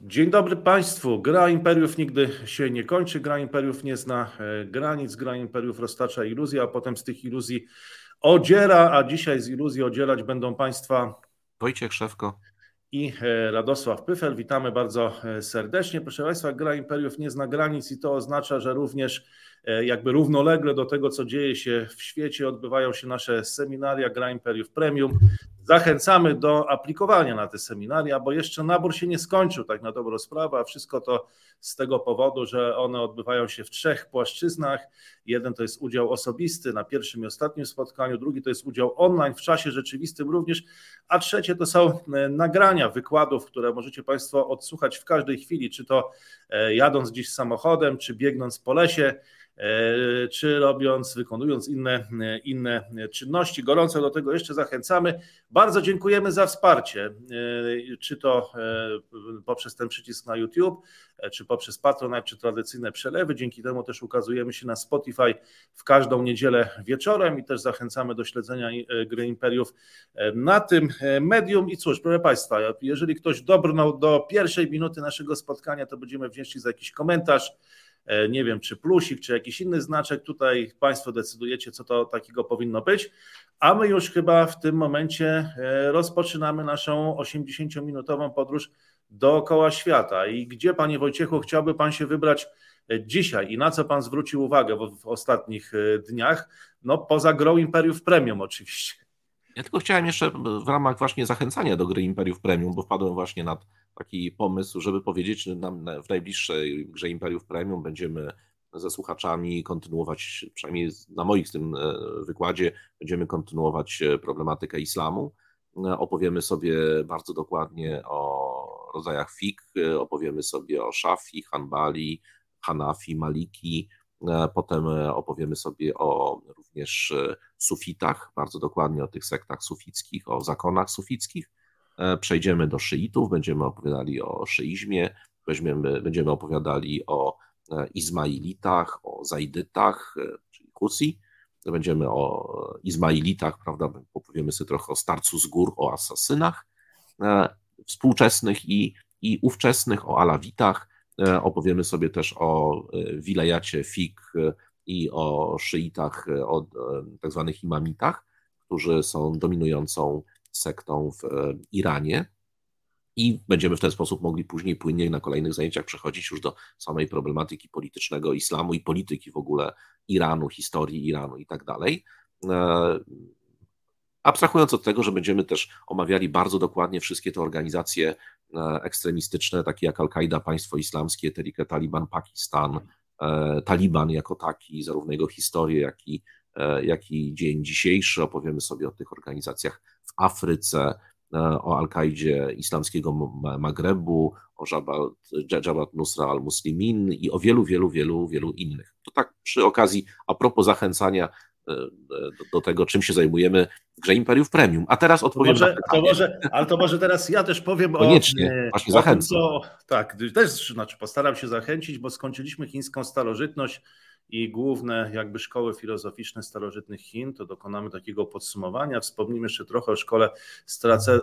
Dzień dobry Państwu. Gra imperiów nigdy się nie kończy. Gra imperiów nie zna e, granic. Gra imperiów roztacza iluzje, a potem z tych iluzji odziera. A dzisiaj z iluzji odzierać będą Państwa Wojciech Szewko i e, Radosław Pyfel. Witamy bardzo e, serdecznie. Proszę Państwa, gra imperiów nie zna granic i to oznacza, że również jakby równolegle do tego, co dzieje się w świecie, odbywają się nasze seminaria Gra Imperiów Premium. Zachęcamy do aplikowania na te seminaria, bo jeszcze nabór się nie skończył, tak na dobrą sprawę, a wszystko to z tego powodu, że one odbywają się w trzech płaszczyznach. Jeden to jest udział osobisty na pierwszym i ostatnim spotkaniu, drugi to jest udział online w czasie rzeczywistym również, a trzecie to są e, nagrania wykładów, które możecie Państwo odsłuchać w każdej chwili, czy to e, jadąc gdzieś samochodem, czy biegnąc po lesie czy robiąc, wykonując inne, inne czynności. Gorąco do tego jeszcze zachęcamy. Bardzo dziękujemy za wsparcie, e, czy to e, poprzez ten przycisk na YouTube, czy poprzez Patronite, czy tradycyjne przelewy. Dzięki temu też ukazujemy się na Spotify w każdą niedzielę wieczorem i też zachęcamy do śledzenia gry Imperiów na tym medium. I cóż, proszę Państwa, jeżeli ktoś dobrnął do pierwszej minuty naszego spotkania, to będziemy wdzięczni za jakiś komentarz E, nie wiem, czy plusik, czy jakiś inny znaczek. Tutaj Państwo decydujecie, co to takiego powinno być. A my już chyba w tym momencie e, rozpoczynamy naszą 80-minutową podróż dookoła świata. I gdzie, Panie Wojciechu, chciałby Pan się wybrać e, dzisiaj i na co Pan zwrócił uwagę w, w ostatnich dniach? No, poza grą Imperiów Premium, oczywiście. Ja tylko chciałem jeszcze w ramach właśnie zachęcania do gry Imperiów Premium, bo wpadłem właśnie na taki pomysł, żeby powiedzieć, że nam w najbliższej grze Imperiów Premium będziemy ze słuchaczami kontynuować, przynajmniej na moich tym e, wykładzie, będziemy kontynuować e, problematykę islamu. E, opowiemy sobie bardzo dokładnie o rodzajach fik, opowiemy sobie o Szafi, Hanbali, Hanafi, Maliki, potem opowiemy sobie o również sufitach, bardzo dokładnie o tych sektach sufickich, o zakonach sufickich. E, przejdziemy do szyitów, będziemy opowiadali o szyizmie, weźmiemy, będziemy opowiadali o e, Izmailitach, o Zaidytach, e, czyli Husi, będziemy o Izmailitach, prawda, opowiemy sobie trochę o starcu z gór, o asasynach współczesnych i, i ówczesnych, o Alawitach, opowiemy sobie też o wilajacie Fik i o szyitach, o tak zwanych imamitach, którzy są dominującą sektą w e, Iranie. I będziemy w ten sposób mogli później płynnie na kolejnych zajęciach przechodzić już do samej problematyki politycznego islamu i polityki w ogóle Iranu, historii Iranu i tak dalej. E, abstrahując od tego, że będziemy też omawiali bardzo dokładnie wszystkie te organizacje e, ekstremistyczne, takie jak Al-Kaida, Państwo Islamskie, Tehrik Taliban, Pakistan, Taliban jako taki, zarówno jego historię, jak i, jak i dzień dzisiejszy. Opowiemy sobie o tych organizacjach w Afryce, e, o Al-Kaidzie islamskiego Magrebu, o Jabhat Nusra al-Muslimin i o wielu, wielu, wielu, wielu innych. To tak przy okazji, a propos zachęcania e, e, do, do tego, czym się zajmujemy w grze Imperiów Premium. A teraz odpowiem może, to może, Ale to może teraz ja też powiem Koniecznie, o... właśnie zachęcam. Co, tak, też znaczy postaram się zachęcić, bo skończyliśmy chińską starożytność, i główne jakby szkoły filozoficzne starożytnych Chin, to dokonamy takiego podsumowania. Wspomnimy jeszcze trochę o szkole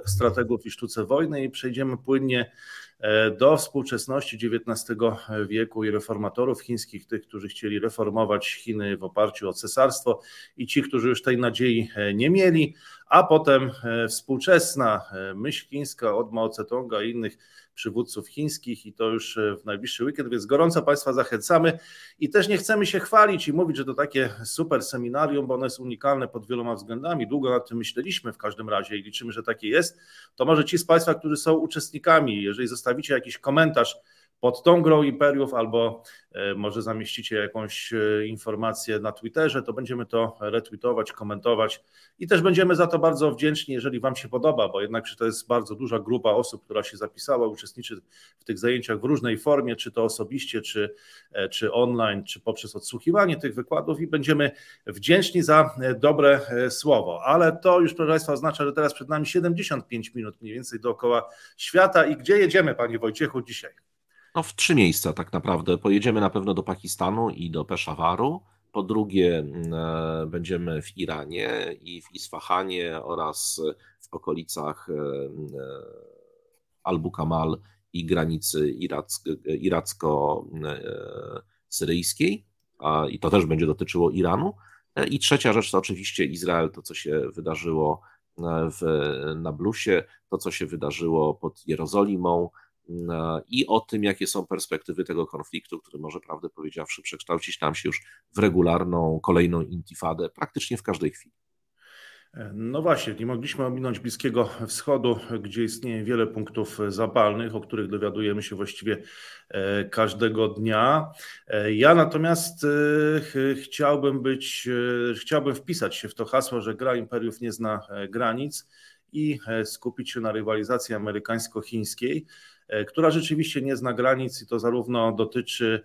strategów i sztuce wojny i przejdziemy płynnie e, do współczesności XIX wieku i reformatorów chińskich, tych, którzy chcieli reformować Chiny w oparciu o cesarstwo i ci, którzy już tej nadziei e, nie mieli, a potem e, współczesna myśl chińska od Mao Tse-tunga i innych przywódców chińskich i to już e, w najbliższy weekend, więc gorąco Państwa zachęcamy i też nie chcemy się chwalić i mówić, że to takie super seminarium, bo ono jest unikalne pod wieloma względami. Długo nad tym myśleliśmy w każdym razie i liczymy, że takie jest. To może ci z Państwa, którzy są uczestnikami, jeżeli zostawicie jakiś komentarz, pod tą grą Imperiów, albo e, może zamieścicie jakąś e, informację na Twitterze, to będziemy to retweetować, komentować i też będziemy za to bardzo wdzięczni, jeżeli Wam się podoba, bo jednak to jest bardzo duża grupa osób, która się zapisała, uczestniczy w tych zajęciach w różnej formie, czy to osobiście, czy, e, czy online, czy poprzez odsłuchiwanie tych wykładów i będziemy wdzięczni za dobre słowo. Ale to już, proszę Państwa, oznacza, że teraz przed nami 75 minut mniej więcej dookoła świata i gdzie jedziemy, Panie Wojciechu, dzisiaj? No w trzy miejsca tak naprawdę. Pojedziemy na pewno do Pakistanu i do Peszawaru. Po drugie, mm, e, będziemy w Iranie i w Isfahanie oraz w okolicach e, e, Albu Kamal i granicy iracko-syryjskiej, i to też będzie dotyczyło Iranu. I trzecia rzecz to oczywiście Izrael, to co się wydarzyło w Nablusie, to co się wydarzyło pod Jerozolimą, i o tym, jakie są perspektywy tego konfliktu, który może, prawdę powiedziawszy, przekształcić nam się już w regularną, kolejną intifadę praktycznie w każdej chwili. No właśnie, nie mogliśmy ominąć Bliskiego Wschodu, gdzie istnieje wiele punktów zapalnych, o których dowiadujemy się właściwie e, każdego dnia. E, ja natomiast e, chciałbym być, chciałbym wpisać się w to hasło, że gra imperiów nie zna granic i skupić się na rywalizacji amerykańsko-chińskiej. E, która rzeczywiście nie zna granic i to zarówno dotyczy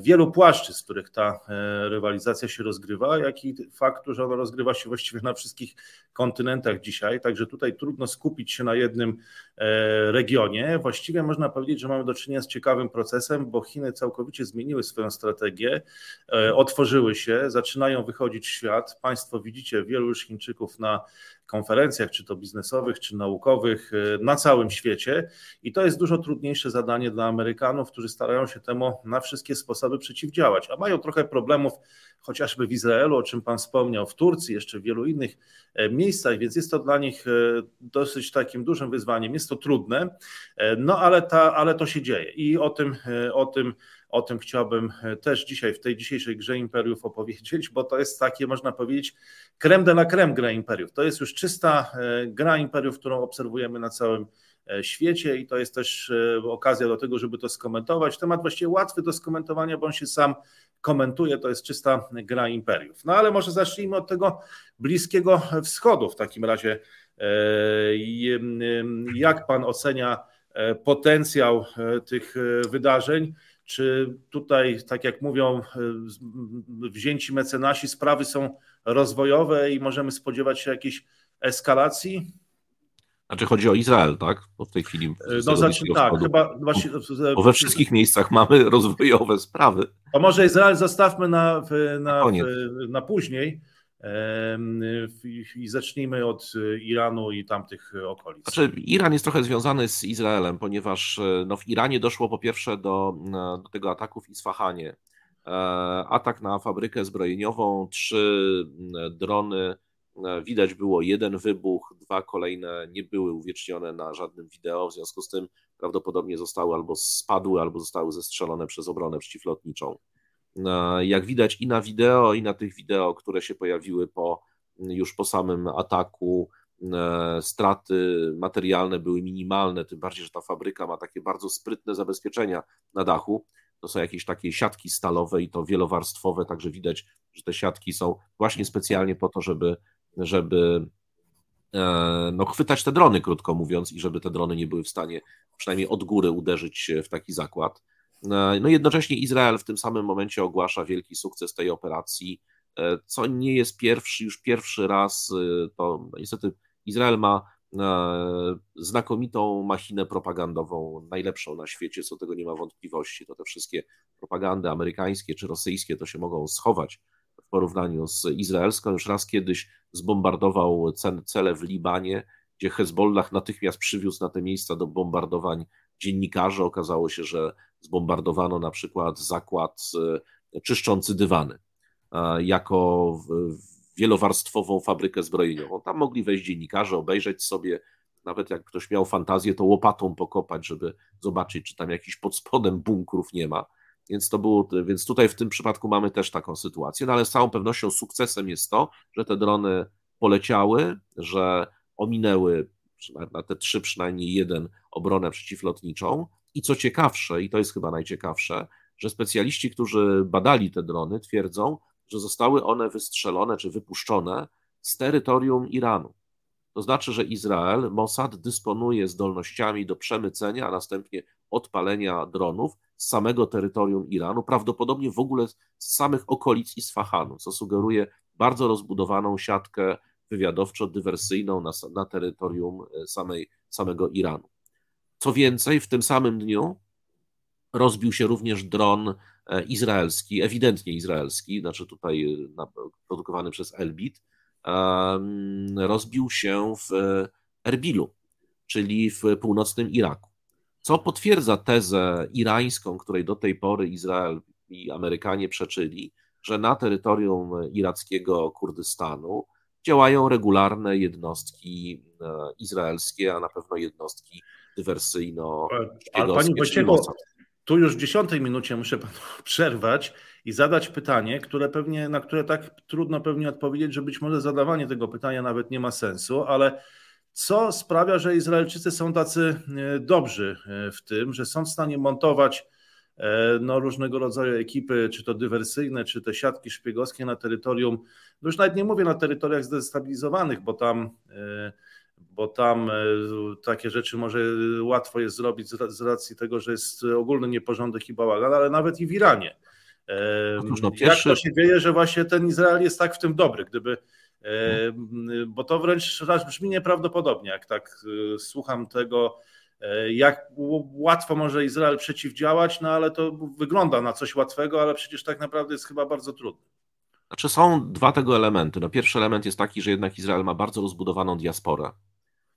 wielu płaszczyzn, w których ta e, rywalizacja się rozgrywa, jak i faktu, że ona rozgrywa się właściwie na wszystkich kontynentach dzisiaj. Także tutaj trudno skupić się na jednym regionie. Właściwie można powiedzieć, że mamy do czynienia z ciekawym procesem, bo Chiny całkowicie zmieniły swoją strategię, otworzyły się, zaczynają wychodzić w świat. Państwo widzicie wielu już Chińczyków na konferencjach, czy to biznesowych, czy naukowych na całym świecie. I to jest dużo trudniejsze zadanie dla Amerykanów, którzy starają się temu na wszystkie sposoby przeciwdziałać, a mają trochę problemów chociażby w Izraelu, o czym Pan wspomniał, w Turcji, jeszcze w wielu innych e, miejscach, więc jest to dla nich e, dosyć takim dużym wyzwaniem. Jest to trudne, e, no ale, ta, ale to się dzieje i o tym, o tym o tym chciałbym też dzisiaj w tej dzisiejszej grze Imperiów opowiedzieć, bo to jest takie, można powiedzieć, creme de la creme gra Imperiów. To jest już czysta gra Imperiów, którą obserwujemy na całym świecie i to jest też okazja do tego, żeby to skomentować. Temat właściwie łatwy do skomentowania, bo on się sam komentuje, to jest czysta gra imperiów. No ale może zacznijmy od tego Bliskiego Wschodu w takim razie. E, jak pan ocenia e, potencjał e, tych wydarzeń? Czy tutaj, tak jak mówią wzięci mecenasi, sprawy są rozwojowe i możemy spodziewać się jakiejś eskalacji? Znaczy chodzi o Izrael, tak? Bo w tej chwili. No znaczy, tak, chyba właśnie. Bo we wszystkich miejscach mamy rozwojowe sprawy. To może Izrael zostawmy na, na, na, na później i zacznijmy od Iranu i tamtych okolic. Znaczy, Iran jest trochę związany z Izraelem, ponieważ e, no, w Iranie doszło po pierwsze do, do tego ataku w Isfahanie. E, atak na fabrykę zbrojeniową, trzy drony E, widać było jeden wybuch, dwa kolejne nie były uwiecznione na żadnym wideo, w związku z tym prawdopodobnie zostały albo spadły, albo zostały zestrzelone przez obronę przeciwlotniczą. E, jak widać i na wideo, i na tych wideo, które się pojawiły po, już po samym ataku, e, straty materialne były minimalne, tym bardziej, że ta fabryka ma takie bardzo sprytne zabezpieczenia na dachu. To są jakieś takie siatki stalowe i to wielowarstwowe, także widać, że te siatki są właśnie specjalnie po to, żeby żeby e, no, chwytać te drony, krótko mówiąc, i żeby te drony nie były w stanie przynajmniej od góry uderzyć w taki zakład. E, no jednocześnie Izrael w tym samym momencie ogłasza wielki sukces tej operacji, e, co nie jest pierwszy, już pierwszy raz, to niestety Izrael ma znakomitą machinę propagandową, najlepszą na świecie, co tego nie ma wątpliwości. To te wszystkie propagandy amerykańskie czy rosyjskie to się mogą schować w porównaniu z izraelską. Już raz kiedyś zbombardował cele w Libanie, gdzie Hezbollah natychmiast przywiózł na te miejsca do bombardowań dziennikarzy. Okazało się, że zbombardowano na przykład zakład e, czyszczący dywany jako wielowarstwową fabrykę zbrojeniową. Tam mogli wejść dziennikarze, obejrzeć sobie, nawet jak ktoś miał fantazję, to łopatą pokopać, żeby zobaczyć, czy tam jakiś pod spodem bunkrów nie ma. Więc, to było, więc tutaj w tym przypadku mamy też taką sytuację, no ale z całą pewnością sukcesem jest to, że te drony poleciały, że ominęły na te trzy przynajmniej jeden obronę przeciwlotniczą. I co ciekawsze, i to jest chyba najciekawsze, że specjaliści, którzy badali te drony, twierdzą, że zostały one wystrzelone czy wypuszczone z terytorium Iranu. To znaczy, że Izrael, Mossad dysponuje zdolnościami do przemycenia, a następnie odpalenia dronów z samego terytorium Iranu, prawdopodobnie w ogóle z samych okolic Isfahanu, co sugeruje bardzo rozbudowaną siatkę wywiadowczo-dywersyjną na, na terytorium e, samej, samego Iranu. Co więcej, w tym samym dniu rozbił się również dron e, izraelski, ewidentnie izraelski, znaczy tutaj e, produkowany przez Elbit, rozbił się w Erbilu, czyli w północnym Iraku co potwierdza tezę irańską, której do tej pory Izrael i Amerykanie przeczyli, że na terytorium irackiego Kurdystanu działają regularne jednostki e, izraelskie, a na pewno jednostki dywersyjno Ale Panie Wojciechu, tu już w dziesiątej minucie muszę panu przerwać i zadać pytanie, które pewnie, na które tak trudno pewnie odpowiedzieć, że być może zadawanie tego pytania nawet nie ma sensu, ale co sprawia, że Izraelczycy są tacy e, dobrzy e, w tym, że są w stanie montować e, no, różnego rodzaju ekipy, czy to dywersyjne, czy te siatki szpiegowskie na terytorium, no już nawet nie mówię na terytoriach zdestabilizowanych, bo tam, bo tam takie rzeczy może łatwo jest zrobić z racji tego, że jest ogólny nieporządek i bałagan, ale nawet i w Iranie. no, pierwszy... Jak to się dzieje, że właśnie ten Izrael jest tak w tym dobry? Gdyby bo to wręcz brzmi nieprawdopodobnie, jak tak y, słucham tego, e, jak łatwo może Izrael przeciwdziałać, no ale to wygląda na coś łatwego, ale przecież tak naprawdę jest chyba bardzo trudne. Znaczy są dwa tego elementy. No pierwszy element jest taki, że jednak Izrael ma bardzo rozbudowaną diasporę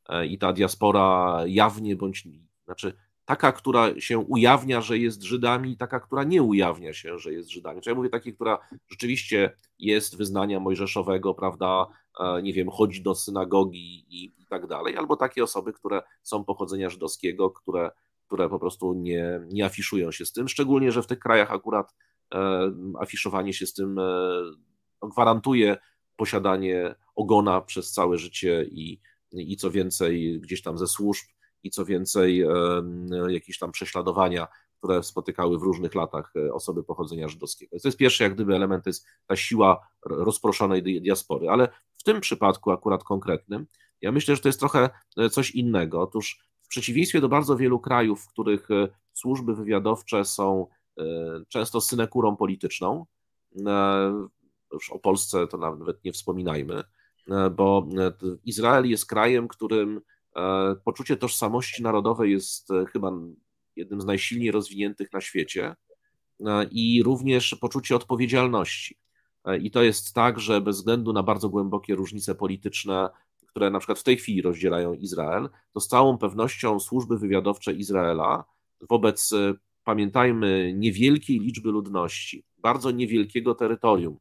e, i ta diaspora jawnie bądź, znaczy taka, która się ujawnia, że jest Żydami, i taka, która nie ujawnia się, że jest Żydami. Czyli ja mówię takiej, która rzeczywiście jest wyznania mojżeszowego, prawda, e, nie wiem, chodzi do synagogi i, i tak dalej, albo takie osoby, które są pochodzenia żydowskiego, które, które po prostu nie, nie afiszują się z tym, szczególnie, że w tych krajach akurat e, afiszowanie się z tym e, no, gwarantuje posiadanie ogona przez całe życie i, i co więcej, gdzieś tam ze służb i co więcej, jakieś tam prześladowania, które spotykały w różnych latach e, osoby pochodzenia żydowskiego. To jest pierwszy, jak gdyby element, to jest ta siła rozproszonej diaspory, ale w tym przypadku akurat konkretnym, ja myślę, że to jest trochę e, coś innego. Otóż w przeciwieństwie do bardzo wielu krajów, w których e, służby wywiadowcze są często synekurą polityczną, już o Polsce to nawet nie wspominajmy, bo Izrael jest krajem, którym poczucie tożsamości narodowej jest e, chyba jednym z najsilniej rozwiniętych na świecie e, i również poczucie odpowiedzialności. I to jest tak, że bez względu na bardzo głębokie różnice polityczne, które na przykład w tej chwili rozdzielają Izrael, to z całą pewnością służby wywiadowcze Izraela wobec, pamiętajmy, niewielkiej liczby ludności, bardzo niewielkiego terytorium,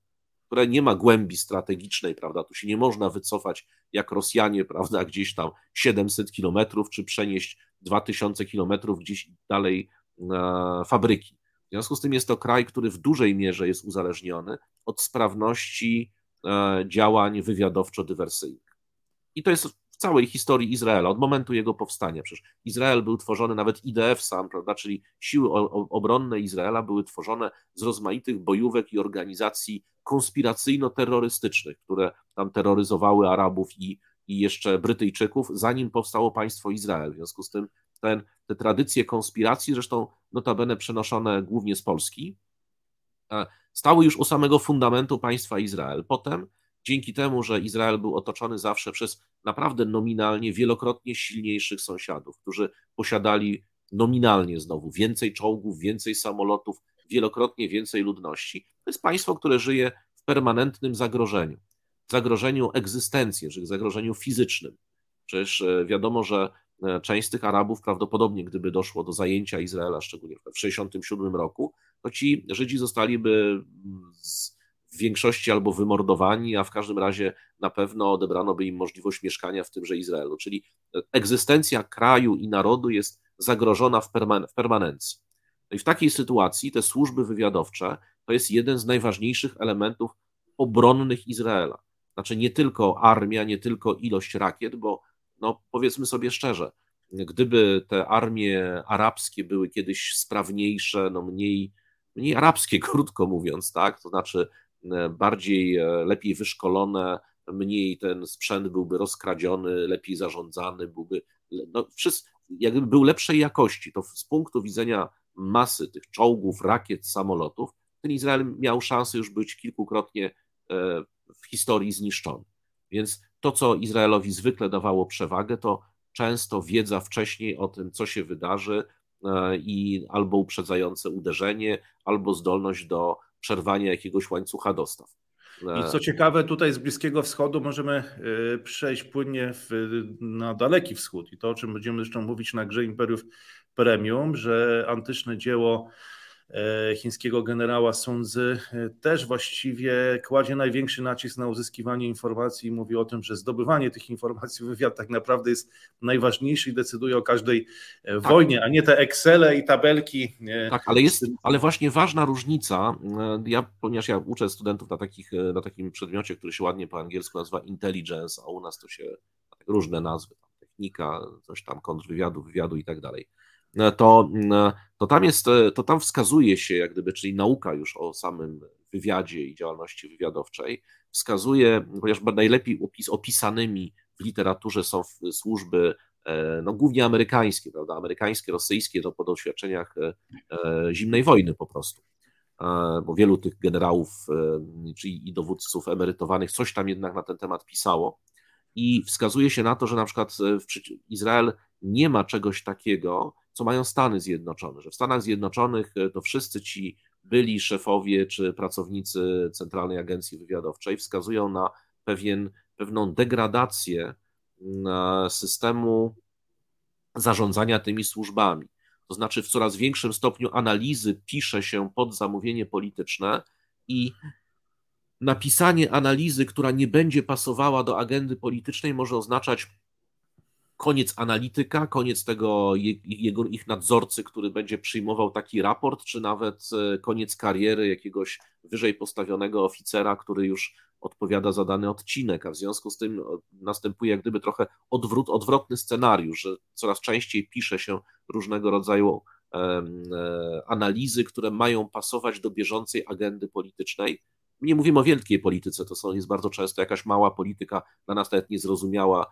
które nie ma głębi strategicznej, prawda? Tu się nie można wycofać jak Rosjanie, prawda, gdzieś tam 700 kilometrów, czy przenieść 2000 kilometrów gdzieś dalej na fabryki. W związku z tym jest to kraj, który w dużej mierze jest uzależniony od sprawności e, działań wywiadowczo-dywersyjnych. I to jest w całej historii Izraela, od momentu jego powstania. Przecież Izrael był tworzony, nawet IDF sam, prawda, czyli siły obronne Izraela były tworzone z rozmaitych bojówek i organizacji konspiracyjno-terrorystycznych, które tam terroryzowały Arabów i, i jeszcze Brytyjczyków, zanim powstało państwo Izrael. W związku z tym ten, te tradycje konspiracji, zresztą notabene przenoszone głównie z Polski, e, stały już u samego fundamentu państwa Izrael. Potem, dzięki temu, że Izrael był otoczony zawsze przez naprawdę nominalnie, wielokrotnie silniejszych sąsiadów, którzy posiadali nominalnie znowu więcej czołgów, więcej samolotów, wielokrotnie więcej ludności. To jest państwo, które żyje w permanentnym zagrożeniu. Zagrożeniu egzystencji, zagrożeniu fizycznym. Przecież e, wiadomo, że e, część z tych Arabów prawdopodobnie, gdyby doszło do zajęcia Izraela, szczególnie w 1967 roku, to ci Żydzi zostaliby w większości albo wymordowani, a w każdym razie na pewno odebrano by im możliwość mieszkania w tymże Izraelu. Czyli egzystencja kraju i narodu jest zagrożona w, perman w permanencji. No i w takiej sytuacji te służby wywiadowcze to jest jeden z najważniejszych elementów obronnych Izraela. Znaczy nie tylko armia, nie tylko ilość rakiet, bo no powiedzmy sobie szczerze, gdyby te armie arabskie były kiedyś sprawniejsze, no mniej, mniej arabskie, krótko mówiąc, tak, to znaczy e, bardziej, e, lepiej wyszkolone, mniej ten sprzęt byłby rozkradziony, lepiej zarządzany, byłby, no, wszystko, jakby był lepszej jakości, to z punktu widzenia masy tych czołgów, rakiet, samolotów, ten Izrael miał szansę już być kilkukrotnie e, w historii zniszczony. Więc to, co Izraelowi zwykle dawało przewagę, to często wiedza wcześniej o tym, co się wydarzy e, i albo uprzedzające uderzenie, albo zdolność do przerwania jakiegoś łańcucha dostaw. I co ciekawe, tutaj z Bliskiego Wschodu możemy przejść płynnie w, na Daleki Wschód. I to, o czym będziemy zresztą mówić na grze Imperiów Premium, że antyczne dzieło E, chińskiego generała Sunzy e, też właściwie kładzie największy nacisk na uzyskiwanie informacji i mówi o tym, że zdobywanie tych informacji wywiad tak naprawdę jest najważniejszy i decyduje o każdej e, tak. wojnie, a nie te Excele i tabelki. Tak, ale jest, ale właśnie ważna różnica, ja, ponieważ ja uczę studentów na, takich, na takim przedmiocie, który się ładnie po angielsku nazywa intelligence, a u nas to się różne nazwy, technika, coś tam kontrwywiadu, wywiadu i tak dalej E, to, e, to, tam jest, e, to tam wskazuje się, jak gdyby, czyli nauka już o samym wywiadzie i działalności wywiadowczej, wskazuje, ponieważ najlepiej opis, opisanymi w literaturze są służby no, głównie amerykańskie, prawda? Amerykańskie, rosyjskie, to po doświadczeniach zimnej wojny po prostu. Bo wielu tych generałów czyli i dowódców emerytowanych coś tam jednak na ten temat pisało. I wskazuje się na to, że na przykład Izrael nie ma czegoś takiego, co mają Stany Zjednoczone, że w Stanach Zjednoczonych e, to wszyscy ci byli szefowie czy pracownicy Centralnej Agencji Wywiadowczej wskazują na pewien, pewną degradację mm, systemu zarządzania tymi służbami. To znaczy, w coraz większym stopniu analizy pisze się pod zamówienie polityczne i napisanie analizy, która nie będzie pasowała do agendy politycznej, może oznaczać koniec analityka, koniec tego jego, ich nadzorcy, który będzie przyjmował taki raport, czy nawet e, koniec kariery jakiegoś wyżej postawionego oficera, który już odpowiada za dany odcinek, a w związku z tym następuje jak gdyby trochę odwrót, odwrotny scenariusz, że coraz częściej pisze się różnego rodzaju e, analizy, które mają pasować do bieżącej agendy politycznej. Nie mówimy o wielkiej polityce, to są, jest bardzo często jakaś mała polityka, dla nas nawet niezrozumiała,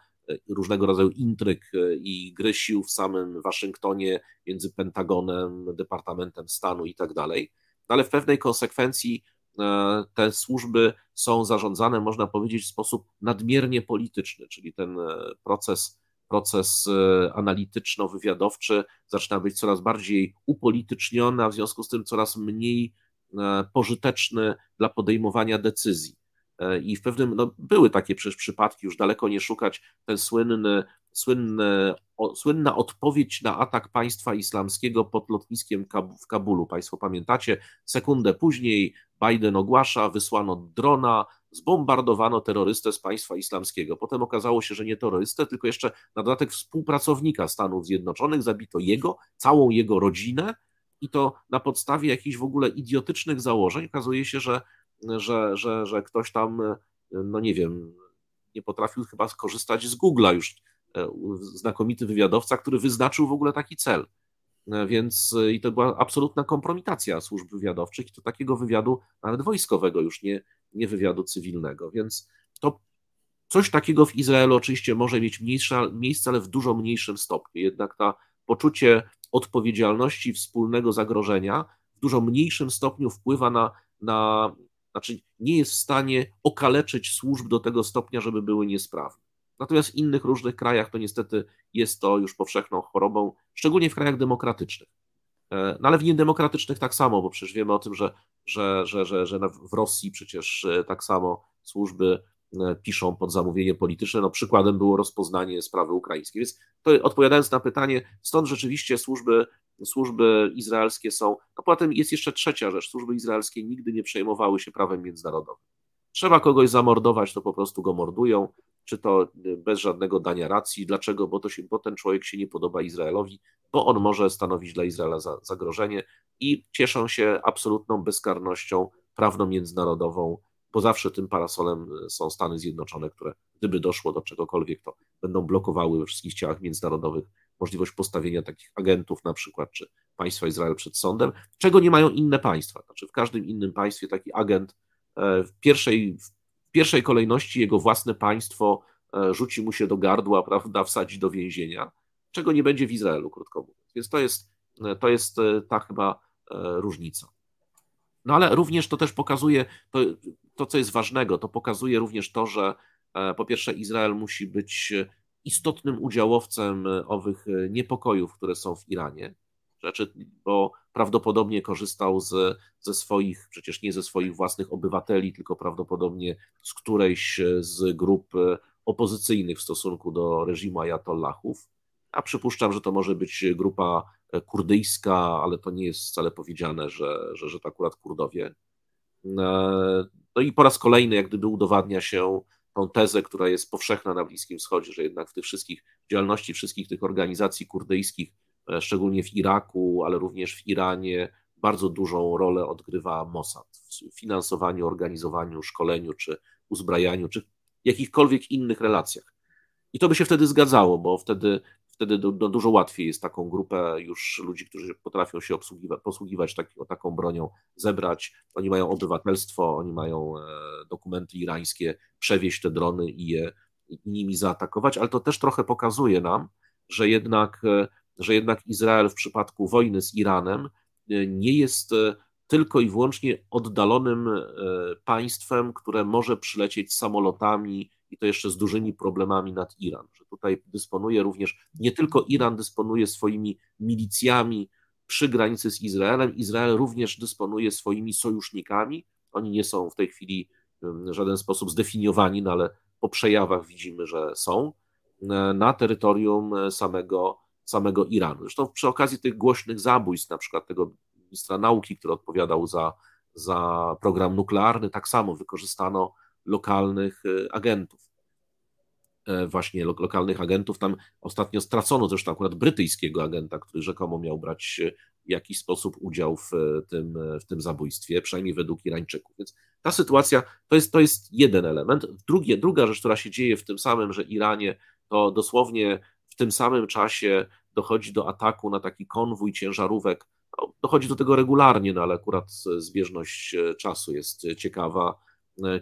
różnego rodzaju intryg e, i gry sił w samym Waszyngtonie między Pentagonem, Departamentem Stanu i tak dalej. No ale w pewnej konsekwencji e, te służby są zarządzane, można powiedzieć, w sposób nadmiernie polityczny, czyli ten e, proces, proces analityczno-wywiadowczy zaczyna być coraz bardziej upolityczniony, a w związku z tym coraz mniej pożyteczny dla podejmowania decyzji. E, I w pewnym, no, były takie przecież przypadki, już daleko nie szukać, ten słynny, słynny, o, słynna odpowiedź na atak państwa islamskiego pod lotniskiem w Kabulu. Państwo pamiętacie, sekundę później Biden ogłasza, wysłano drona, zbombardowano terrorystę z państwa islamskiego. Potem okazało się, że nie terrorystę, tylko jeszcze na dodatek współpracownika Stanów Zjednoczonych, zabito jego, całą jego rodzinę i to na podstawie jakichś w ogóle idiotycznych założeń. Okazuje się, że że, że, że ktoś tam, no nie wiem, nie potrafił chyba skorzystać z Google'a już e, znakomity wywiadowca, który wyznaczył w ogóle taki cel. E, więc e, i to była absolutna kompromitacja służb wywiadowczych i to takiego wywiadu nawet wojskowego, już nie, nie wywiadu cywilnego. Więc to coś takiego w Izraelu oczywiście może mieć mniejsza, miejsce, ale w dużo mniejszym stopniu. Jednak ta poczucie odpowiedzialności, wspólnego zagrożenia w dużo mniejszym stopniu wpływa na, na znaczy nie jest w stanie okaleczyć służb do tego stopnia, żeby były niesprawne. Natomiast w innych różnych krajach to niestety jest to już powszechną chorobą, szczególnie w krajach demokratycznych. E, no ale w niedemokratycznych tak samo, bo przecież wiemy o tym, że, że, że, że, że w Rosji przecież e, tak samo służby piszą pod zamówienie polityczne. No, przykładem było rozpoznanie sprawy ukraińskiej. Więc to odpowiadając na pytanie, stąd rzeczywiście służby służby izraelskie są. No potem jest jeszcze trzecia rzecz. Służby izraelskie nigdy nie przejmowały się prawem międzynarodowym. Trzeba kogoś zamordować, to po prostu go mordują, czy to bez żadnego dania racji. Dlaczego? Bo, to się, bo ten człowiek się nie podoba Izraelowi, bo on może stanowić dla Izraela zagrożenie i cieszą się absolutną bezkarnością prawno-międzynarodową, bo zawsze tym parasolem są Stany Zjednoczone, które gdyby doszło do czegokolwiek, to będą blokowały we wszystkich ciałach międzynarodowych możliwość postawienia takich agentów na przykład, czy państwa Izrael przed sądem, czego nie mają inne państwa. Znaczy w każdym innym państwie taki agent e, w pierwszej, w pierwszej kolejności jego własne państwo e, rzuci mu się do gardła, prawda, wsadzi do więzienia, czego nie będzie w Izraelu, krótko mówiąc. Więc to jest, e, to jest ta chyba różnica. No ale również to też pokazuje, to, to co jest ważnego, to pokazuje również to, że po pierwsze Izrael musi być istotnym udziałowcem e, owych e, niepokojów, które są w Iranie. rzeczy, bo prawdopodobnie korzystał z, ze swoich, przecież nie ze swoich własnych obywateli, tylko prawdopodobnie z którejś z grup opozycyjnych w stosunku do reżimu ajatollahów. A przypuszczam, że to może być grupa kurdyjska, ale to nie jest wcale powiedziane, że, że, że to akurat Kurdowie. No i po raz kolejny, jak gdyby udowadnia się tą tezę, która jest powszechna na Bliskim Wschodzie, że jednak w tych wszystkich działalności wszystkich tych organizacji kurdyjskich, e, szczególnie w Iraku, ale również w Iranie, bardzo dużą rolę odgrywa Mossad w finansowaniu, organizowaniu, szkoleniu czy uzbrajaniu, czy jakichkolwiek innych relacjach. I to by się wtedy zgadzało, bo wtedy wtedy do, do dużo łatwiej jest taką grupę już ludzi, którzy potrafią się obsługiwać, posługiwać tak, taką bronią, zebrać. Oni mają obywatelstwo, oni mają e, dokumenty irańskie, przewieźć te drony i je i nimi zaatakować, ale to też trochę pokazuje nam, że jednak, e, że jednak Izrael w przypadku wojny z Iranem e, nie jest tylko i wyłącznie oddalonym państwem, które może przylecieć samolotami i to jeszcze z dużymi problemami nad Iran, że tutaj dysponuje również, nie tylko Iran dysponuje swoimi milicjami przy granicy z Izraelem, Izrael również dysponuje swoimi sojusznikami. Oni nie są w tej chwili w żaden sposób zdefiniowani, no ale po przejawach widzimy, że są na terytorium samego, samego Iranu. Zresztą przy okazji tych głośnych zabójstw, na przykład tego ministra nauki, który odpowiadał za, za program nuklearny, tak samo wykorzystano lokalnych e, agentów. E, właśnie lokalnych agentów. Tam ostatnio stracono zresztą akurat brytyjskiego agenta, który rzekomo miał brać e, w jakiś sposób udział w tym, w tym zabójstwie, przynajmniej według Irańczyków. Więc ta sytuacja to jest, to jest jeden element. Drugie, druga rzecz, która się dzieje w tym samym, że Iranie, to dosłownie w tym samym czasie dochodzi do ataku na taki konwój ciężarówek. No, dochodzi do tego regularnie, no ale akurat zbieżność czasu jest ciekawa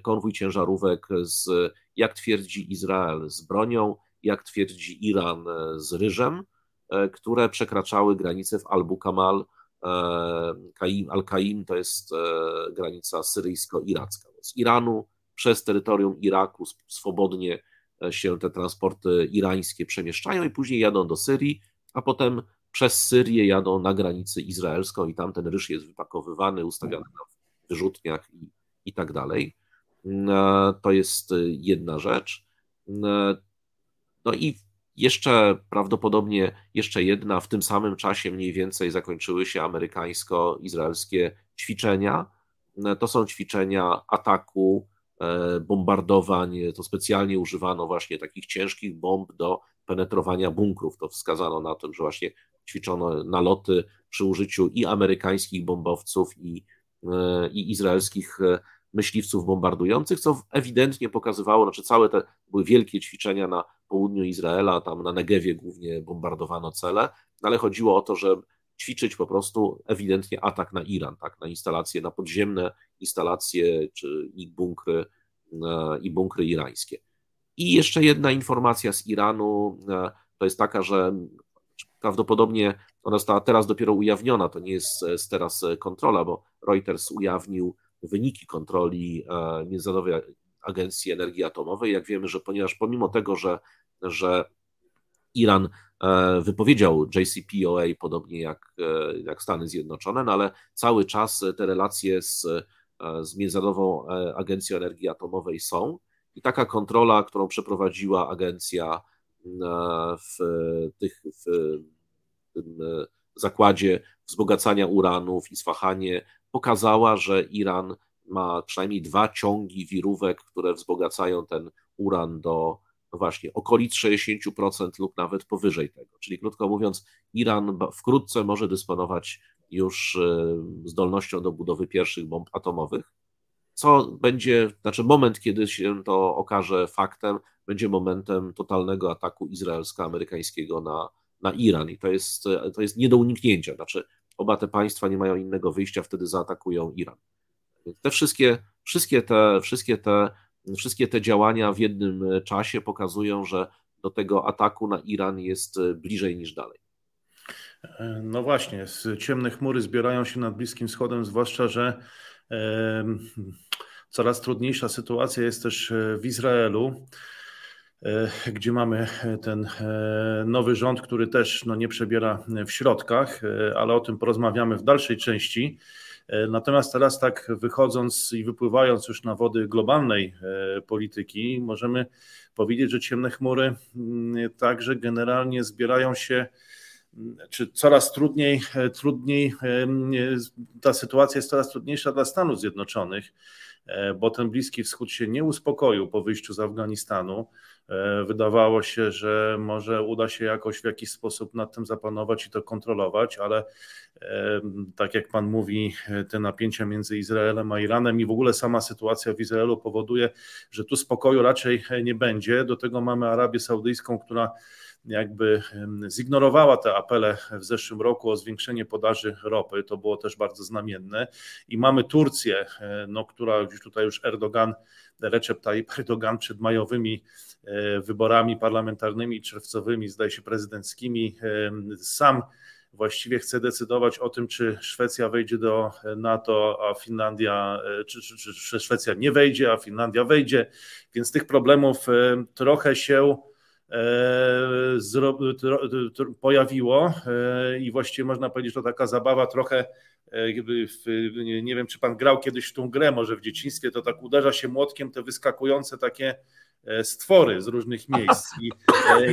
konwój ciężarówek z, jak twierdzi Izrael, z bronią, jak twierdzi Iran, e, z ryżem, e, które przekraczały granicę w Albu-Kamal. Al-Kaim to jest granica syryjsko-iracka. Z Iranu przez terytorium Iraku swobodnie się te transporty irańskie przemieszczają i później jadą do Syrii, a potem przez Syrię jadą na granicę izraelską i tam ten ryż jest wypakowywany, ustawiany na wyrzutniach i, i tak dalej. E, to jest jedna rzecz. E, no i jeszcze prawdopodobnie jeszcze jedna, w tym samym czasie mniej więcej zakończyły się amerykańsko-izraelskie ćwiczenia. E, to są ćwiczenia ataku, bombardowań. To specjalnie używano właśnie takich ciężkich bomb do penetrowania bunkrów. To wskazano na tym, że właśnie ćwiczono naloty przy użyciu i amerykańskich bombowców, i, i izraelskich myśliwców bombardujących, co ewidentnie pokazywało, znaczy całe te były wielkie ćwiczenia na południu Izraela, tam na Negewie głównie bombardowano cele, no ale chodziło o to, że ćwiczyć po prostu ewidentnie atak na Iran, tak, na instalacje, na podziemne instalacje czy i bunkry, e, i bunkry irańskie. I jeszcze jedna informacja z Iranu, e, to jest taka, że prawdopodobnie ona została teraz dopiero ujawniona, to nie jest teraz kontrola, bo Reuters ujawnił wyniki kontroli e, Międzynarodowej Agencji Energii Atomowej. Jak wiemy, że ponieważ pomimo tego, że, że Iran e, wypowiedział JCPOA, podobnie jak, e, jak Stany Zjednoczone, no ale cały czas te relacje z, z Międzynarodową Agencją Energii Atomowej są. I taka kontrola, którą przeprowadziła agencja w, tych, w tym zakładzie wzbogacania uranu w Isfahanie, pokazała, że Iran ma przynajmniej dwa ciągi wirówek, które wzbogacają ten uran do właśnie okolic 60% lub nawet powyżej tego. Czyli krótko mówiąc, Iran wkrótce może dysponować już e, zdolnością do budowy pierwszych bomb atomowych, co będzie, znaczy moment, kiedy się to okaże faktem, będzie momentem totalnego ataku izraelsko-amerykańskiego na, na Iran i to jest, to jest nie do uniknięcia. Znaczy, oba te państwa nie mają innego wyjścia, wtedy zaatakują Iran. Te wszystkie, wszystkie, te, wszystkie, te, wszystkie te działania w jednym czasie pokazują, że do tego ataku na Iran jest bliżej niż dalej. No właśnie, ciemne chmury zbierają się nad Bliskim Wschodem, zwłaszcza, że coraz trudniejsza sytuacja jest też w Izraelu. Gdzie mamy ten nowy rząd, który też no, nie przebiera w środkach, ale o tym porozmawiamy w dalszej części. Natomiast teraz tak wychodząc i wypływając już na wody globalnej polityki, możemy powiedzieć, że ciemne chmury mm, także generalnie zbierają się czy coraz trudniej, trudniej, ta sytuacja jest coraz trudniejsza dla Stanów Zjednoczonych, e, bo ten Bliski Wschód się nie uspokoił po wyjściu z Afganistanu. E, wydawało się, że może uda się jakoś w jakiś sposób nad tym zapanować i to kontrolować, ale tak jak Pan mówi, te napięcia między Izraelem a Iranem i w ogóle sama sytuacja w Izraelu powoduje, że tu spokoju raczej nie będzie. Do tego mamy Arabię Saudyjską, która jakby zignorowała te apele w zeszłym roku o zwiększenie podaży ropy, to było też bardzo znamienne. I mamy Turcję, e, no, która już tutaj już Erdogan, Recep Tayyip Erdogan przed majowymi e, wyborami parlamentarnymi, czerwcowymi, zdaje się prezydenckimi, sam właściwie chce decydować o tym, czy Szwecja wejdzie do NATO, a Finlandia, e, czy, czy, czy Szwecja nie wejdzie, a Finlandia wejdzie. Więc tych problemów trochę się E, pojawiło e, i właściwie można powiedzieć, że to taka zabawa trochę e, nie wiem, czy pan grał kiedyś w tą grę, może w dzieciństwie, to tak uderza się młotkiem te wyskakujące takie stwory z różnych miejsc. I,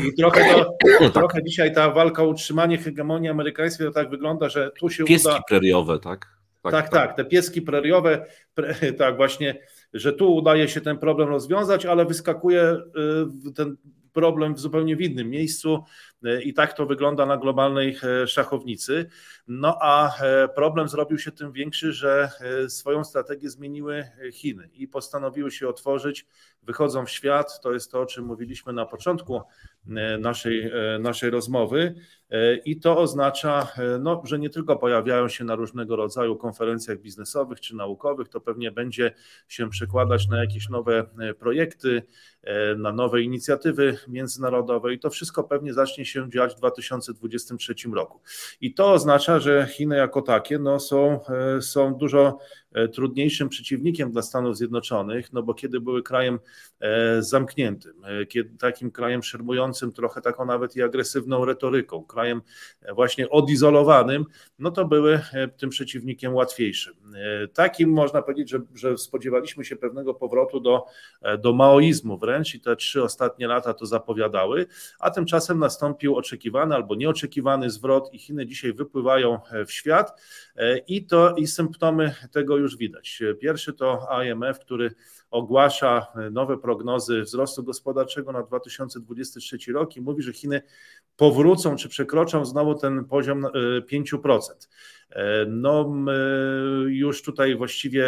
i trochę, to, trochę dzisiaj ta walka o utrzymanie hegemonii amerykańskiej to tak wygląda, że tu się Pieski uda... preriowe, tak? Tak, tak, tak, tak, te pieski preriowe, pre, tak właśnie, że tu udaje się ten problem rozwiązać, ale wyskakuje ten problem w zupełnie w innym miejscu i tak to wygląda na globalnej e, szachownicy. No a e, problem zrobił się tym większy, że swoją strategię zmieniły Chiny i postanowiły się otworzyć, wychodzą w świat. To jest to, o czym mówiliśmy na początku naszej, naszej rozmowy. I to oznacza, no, że nie tylko pojawiają się na różnego rodzaju konferencjach biznesowych czy naukowych, to pewnie będzie się przekładać na jakieś nowe projekty, na nowe inicjatywy międzynarodowe i to wszystko pewnie zacznie się dziać w 2023 roku. I to oznacza, że Chiny jako takie no, są, e, są dużo trudniejszym przeciwnikiem dla Stanów Zjednoczonych, no bo kiedy były krajem e, zamkniętym, e, takim krajem szermującym trochę taką nawet i agresywną retoryką, krajem właśnie odizolowanym, no to były tym przeciwnikiem łatwiejszym. Takim można powiedzieć, że, że spodziewaliśmy się pewnego powrotu do, do maoizmu wręcz i te trzy ostatnie lata to zapowiadały, a tymczasem nastąpił oczekiwany albo nieoczekiwany zwrot i Chiny dzisiaj wypływają w świat i to i symptomy tego już widać. Pierwszy to IMF, który ogłasza nowe prognozy wzrostu gospodarczego na 2023 rok i mówi, że Chiny powrócą czy przekroczą znowu ten poziom 5%. No, już tutaj właściwie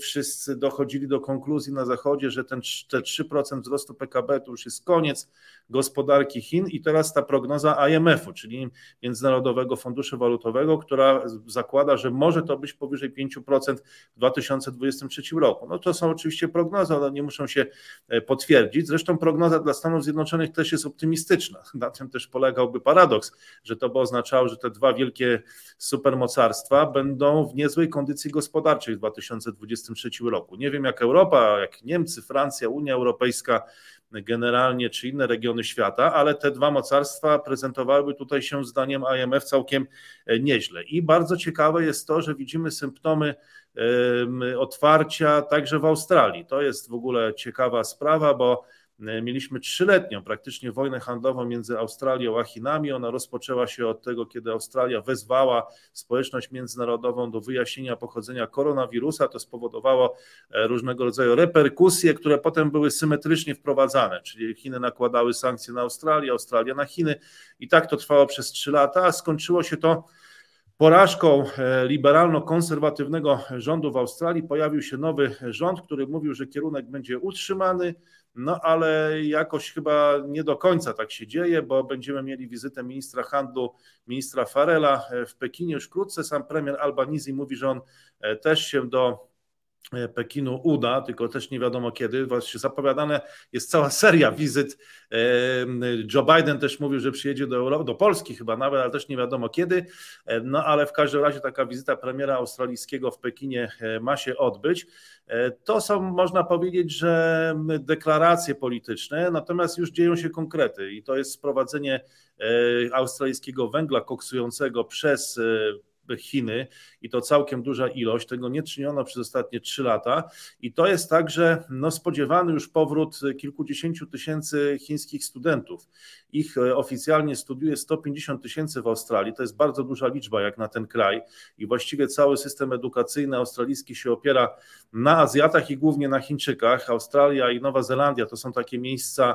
wszyscy dochodzili do konkluzji na Zachodzie, że ten, te 3% wzrostu PKB to już jest koniec gospodarki Chin i teraz ta prognoza IMF-u, czyli Międzynarodowego Funduszu Walutowego, która zakłada, że może to być powyżej 5% w 2023 roku. No to są oczywiście prognozy, one nie muszą się e, potwierdzić. Zresztą prognoza dla Stanów Zjednoczonych też jest optymistyczna. Na tym też polegałby paradoks, że to by oznaczało, że te dwa wielkie super supermocarstwa będą w niezłej kondycji gospodarczej w 2023 roku. Nie wiem jak Europa, jak Niemcy, Francja, Unia Europejska generalnie, czy inne regiony świata, ale te dwa mocarstwa prezentowałyby tutaj się zdaniem IMF całkiem e, nieźle. I bardzo ciekawe jest to, że widzimy symptomy otwarcia także w Australii. To jest w ogóle ciekawa sprawa, bo mieliśmy trzyletnią praktycznie wojnę handlową między Australią a Chinami. Ona rozpoczęła się od tego, kiedy Australia wezwała społeczność międzynarodową do wyjaśnienia pochodzenia koronawirusa. To spowodowało e, różnego rodzaju reperkusje, które potem były symetrycznie wprowadzane, czyli Chiny nakładały sankcje na Australię, Australia na Chiny i tak to trwało przez trzy lata, a skończyło się to porażką e, liberalno-konserwatywnego rządu w Australii. Pojawił się nowy rząd, który mówił, że kierunek będzie utrzymany no ale jakoś chyba nie do końca tak się dzieje, bo będziemy mieli wizytę ministra handlu, ministra Farela w Pekinie już wkrótce. Sam premier Albanizi mówi, że on e, też się do E, Pekinu uda, tylko też nie wiadomo kiedy. Właśnie zapowiadane jest cała seria wizyt. E, Joe Biden też mówił, że przyjedzie do, Euro, do Polski chyba nawet, ale też nie wiadomo kiedy. E, no ale w każdym razie taka wizyta premiera australijskiego w Pekinie ma się odbyć. To są, można powiedzieć, że deklaracje polityczne, natomiast już dzieją się konkrety i to jest sprowadzenie australijskiego węgla koksującego przez Chiny i to całkiem duża ilość, tego nie czyniono przez ostatnie trzy lata i to jest także no, spodziewany już powrót kilkudziesięciu tysięcy chińskich studentów. Ich e, oficjalnie studiuje 150 tysięcy w Australii, to jest bardzo duża liczba jak na ten kraj i właściwie cały system edukacyjny australijski się opiera na Azjatach i głównie na Chińczykach. Australia i Nowa Zelandia to są takie miejsca,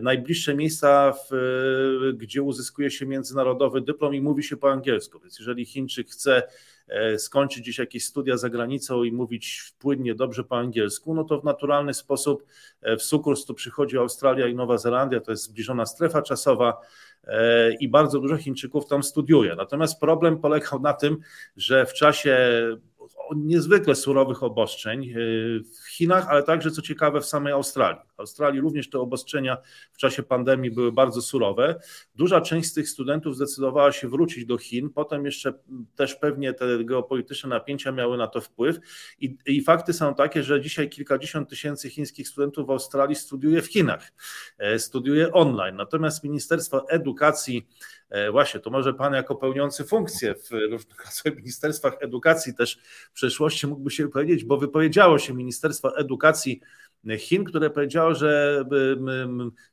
najbliższe miejsca, w, gdzie uzyskuje się międzynarodowy dyplom i mówi się po angielsku. Więc jeżeli Chińczyk chce e, skończyć gdzieś jakieś studia za granicą i mówić płynnie, dobrze po angielsku, no to w naturalny sposób e, w sukurs tu przychodzi Australia i Nowa Zelandia, to jest zbliżona strefa czasowa i bardzo dużo Chińczyków tam studiuje. Natomiast problem polegał na tym, że w czasie niezwykle surowych obostrzeń e, w Chinach, ale także, co ciekawe, w samej Australii. W Australii również te obostrzenia w czasie pandemii były bardzo surowe. Duża część z tych studentów zdecydowała się wrócić do Chin, potem jeszcze też pewnie te geopolityczne napięcia miały na to wpływ. I, i fakty są takie, że dzisiaj kilkadziesiąt tysięcy chińskich studentów w Australii studiuje w Chinach, e, studiuje online. Natomiast Ministerstwo Edukacji E, właśnie, to może Pan jako pełniący funkcję w różnych ministerstwach edukacji też w przeszłości mógłby się powiedzieć, bo wypowiedziało się Ministerstwo Edukacji Chin, które powiedziało, że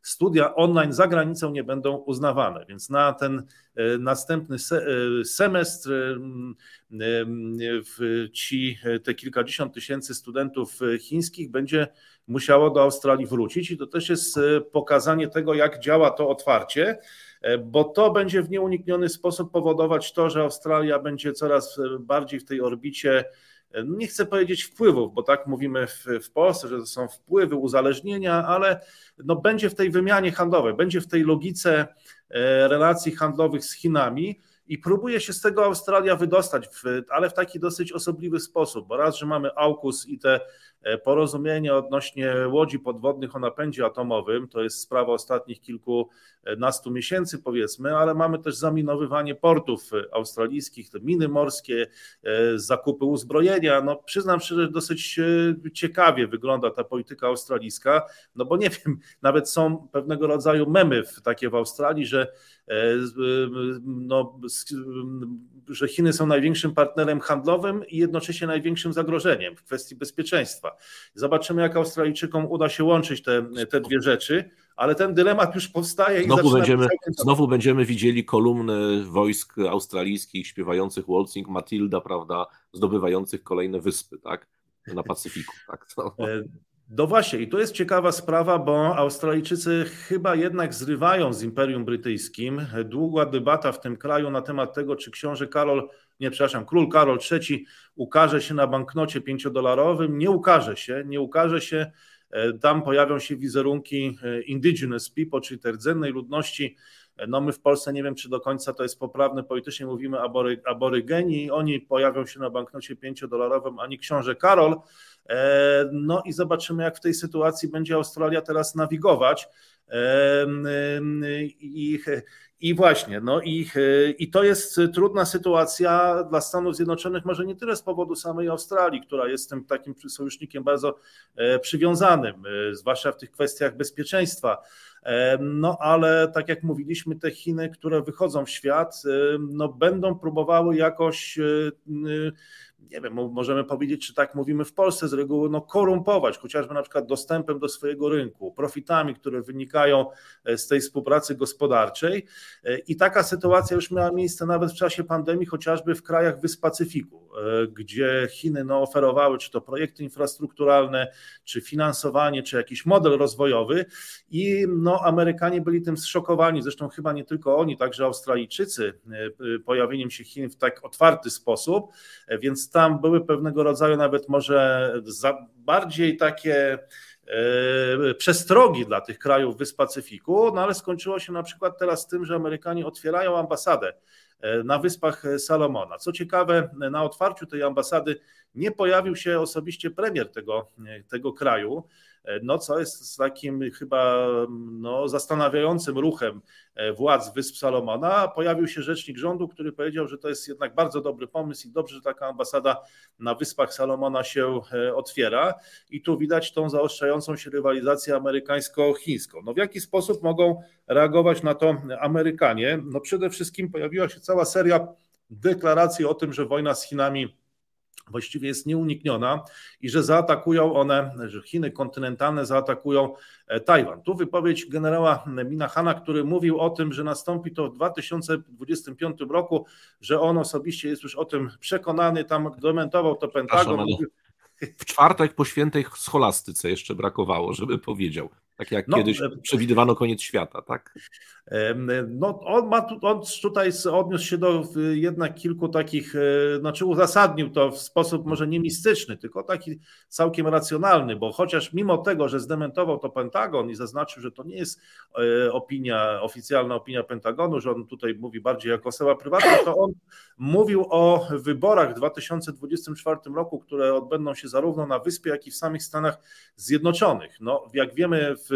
studia online za granicą nie będą uznawane, więc na ten e, następny e, semestr ci te kilkadziesiąt tysięcy studentów chińskich będzie musiało do Australii wrócić i to też jest pokazanie tego, jak działa to otwarcie. E, bo to będzie w nieunikniony sposób powodować to, że Australia będzie coraz e, bardziej w tej orbicie e, nie chcę powiedzieć wpływów, bo tak mówimy w, w, Polsce, że to są wpływy, uzależnienia, ale no będzie w tej wymianie handlowej, będzie w tej logice relacji handlowych z Chinami i próbuje się z tego Australia wydostać, w, ale w taki dosyć osobliwy sposób, bo raz, że mamy AUKUS i te E, porozumienie odnośnie łodzi podwodnych o napędzie atomowym, to jest sprawa ostatnich kilkunastu miesięcy powiedzmy, ale mamy też zaminowywanie portów australijskich, te miny morskie, e, zakupy uzbrojenia. No przyznam szczerze, że dosyć e, ciekawie wygląda ta polityka australijska, no bo nie wiem, nawet są pewnego rodzaju memy w, takie w Australii, że no, że Chiny są największym partnerem handlowym i jednocześnie największym zagrożeniem w kwestii bezpieczeństwa. Zobaczymy, jak Australijczykom uda się łączyć te, te dwie rzeczy, ale ten dylemat już powstaje. Znowu, będziemy, znowu będziemy widzieli kolumny wojsk australijskich śpiewających Waltzing Matilda, prawda, zdobywających kolejne wyspy, tak, na Pacyfiku. Tak. No. No właśnie, i to jest ciekawa sprawa, bo Australijczycy chyba jednak zrywają z Imperium Brytyjskim. Długa debata w tym kraju na temat tego, czy książę Karol, nie przepraszam, król Karol III ukaże się na banknocie pięciodolarowym. Nie ukaże się, nie ukaże się. E, tam pojawią się wizerunki e, indigenous people, czyli rdzennej ludności. E, no my w Polsce nie wiem, czy do końca to jest poprawne, politycznie mówimy abory, aborygeni, oni pojawią się na banknocie pięciodolarowym, ani książę Karol. No i zobaczymy, jak w tej sytuacji będzie Australia teraz nawigować. I, i właśnie, no i, i to jest trudna sytuacja dla Stanów Zjednoczonych, może nie tyle z powodu samej Australii, która jest tym takim sojusznikiem bardzo e, przywiązanym, e, zwłaszcza w tych kwestiach bezpieczeństwa. E, no ale tak jak mówiliśmy, te Chiny, które wychodzą w świat, no, będą próbowały jakoś nie wiem, możemy powiedzieć, czy tak mówimy w Polsce z reguły, no korumpować, chociażby na przykład dostępem do swojego rynku, profitami, które wynikają e, z tej współpracy gospodarczej. E, I taka sytuacja już miała miejsce nawet w czasie pandemii, chociażby w krajach Wysp Pacyfiku, e, gdzie Chiny no, oferowały czy to projekty infrastrukturalne, czy finansowanie, czy jakiś model rozwojowy. I no, Amerykanie byli tym zszokowani, zresztą chyba nie tylko oni, także Australijczycy, pojawieniem się Chin w tak otwarty sposób, więc tam były pewnego rodzaju nawet może bardziej takie e, przestrogi dla tych krajów Wysp Pacyfiku, no ale skończyło się na przykład teraz tym, że Amerykanie otwierają ambasadę na Wyspach Salomona. Co ciekawe, na otwarciu tej ambasady nie pojawił się osobiście premier tego, tego kraju. E, no co jest takim chyba no, zastanawiającym ruchem e, władz Wysp Salomona. Pojawił się rzecznik rządu, który powiedział, że to jest jednak bardzo dobry pomysł i dobrze, że taka ambasada na Wyspach Salomona się e, otwiera. I tu widać tą zaostrzającą się rywalizację amerykańsko-chińską. No w jaki sposób mogą reagować na to Amerykanie? No przede wszystkim pojawiła się cała seria deklaracji o tym, że wojna z Chinami właściwie jest nieunikniona i że zaatakują one, że Chiny kontynentalne zaatakują e, Tajwan. Tu wypowiedź generała Minahana, który mówił o tym, że nastąpi to w 2025 roku, że on osobiście jest już o tym przekonany, tam dementował to Pentagon. W czwartek po świętej scholastyce jeszcze brakowało, żeby powiedział. Tak jak no, kiedyś e, przewidywano koniec świata, tak? No, on, ma, on tutaj odniósł się do jednak kilku takich, e, znaczy uzasadnił to w sposób może nie mistyczny, tylko taki całkiem racjonalny, bo chociaż mimo tego, że zdementował to Pentagon i zaznaczył, że to nie jest e, opinia, oficjalna opinia Pentagonu, że on tutaj mówi bardziej jako osoba prywatna, to on mówił o wyborach w 2024 roku, które odbędą się zarówno na wyspie, jak i w samych Stanach Zjednoczonych. No, jak wiemy, w,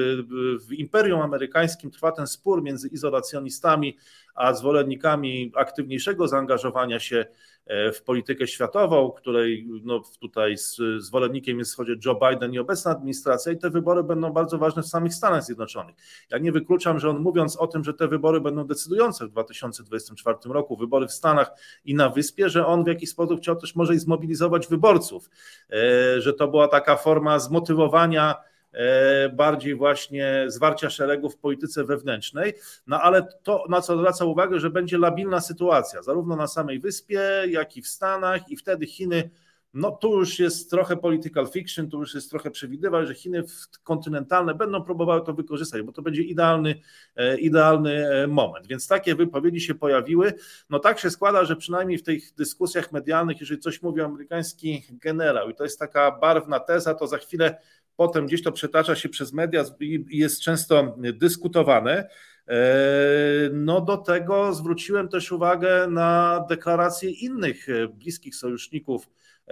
w Imperium Amerykańskim trwa ten spór między izolacjonistami a zwolennikami aktywniejszego zaangażowania się e, w politykę światową, której no, tutaj zwolennikiem jest chodzie Joe Biden i obecna administracja i te wybory będą bardzo ważne w samych Stanach Zjednoczonych. Ja nie wykluczam, że on mówiąc o tym, że te wybory będą decydujące w 2024 roku, wybory w Stanach i na wyspie, że on w jakiś sposób chciał też może i zmobilizować wyborców, e, że to była taka forma zmotywowania bardziej właśnie zwarcia szeregów w polityce wewnętrznej, no ale to, na co zwraca uwagę, że będzie labilna sytuacja, zarówno na samej wyspie, jak i w Stanach i wtedy Chiny no tu już jest trochę political fiction, tu już jest trochę przewidywać, że Chiny kontynentalne będą próbowały to wykorzystać, bo to będzie idealny, e, idealny e, moment. Więc takie wypowiedzi się pojawiły. No tak się składa, że przynajmniej w tych dyskusjach medialnych, jeżeli coś mówi amerykański generał i to jest taka barwna teza, to za chwilę potem gdzieś to przetacza się przez media i jest często dyskutowane. E, no do tego zwróciłem też uwagę na deklaracje innych e, bliskich sojuszników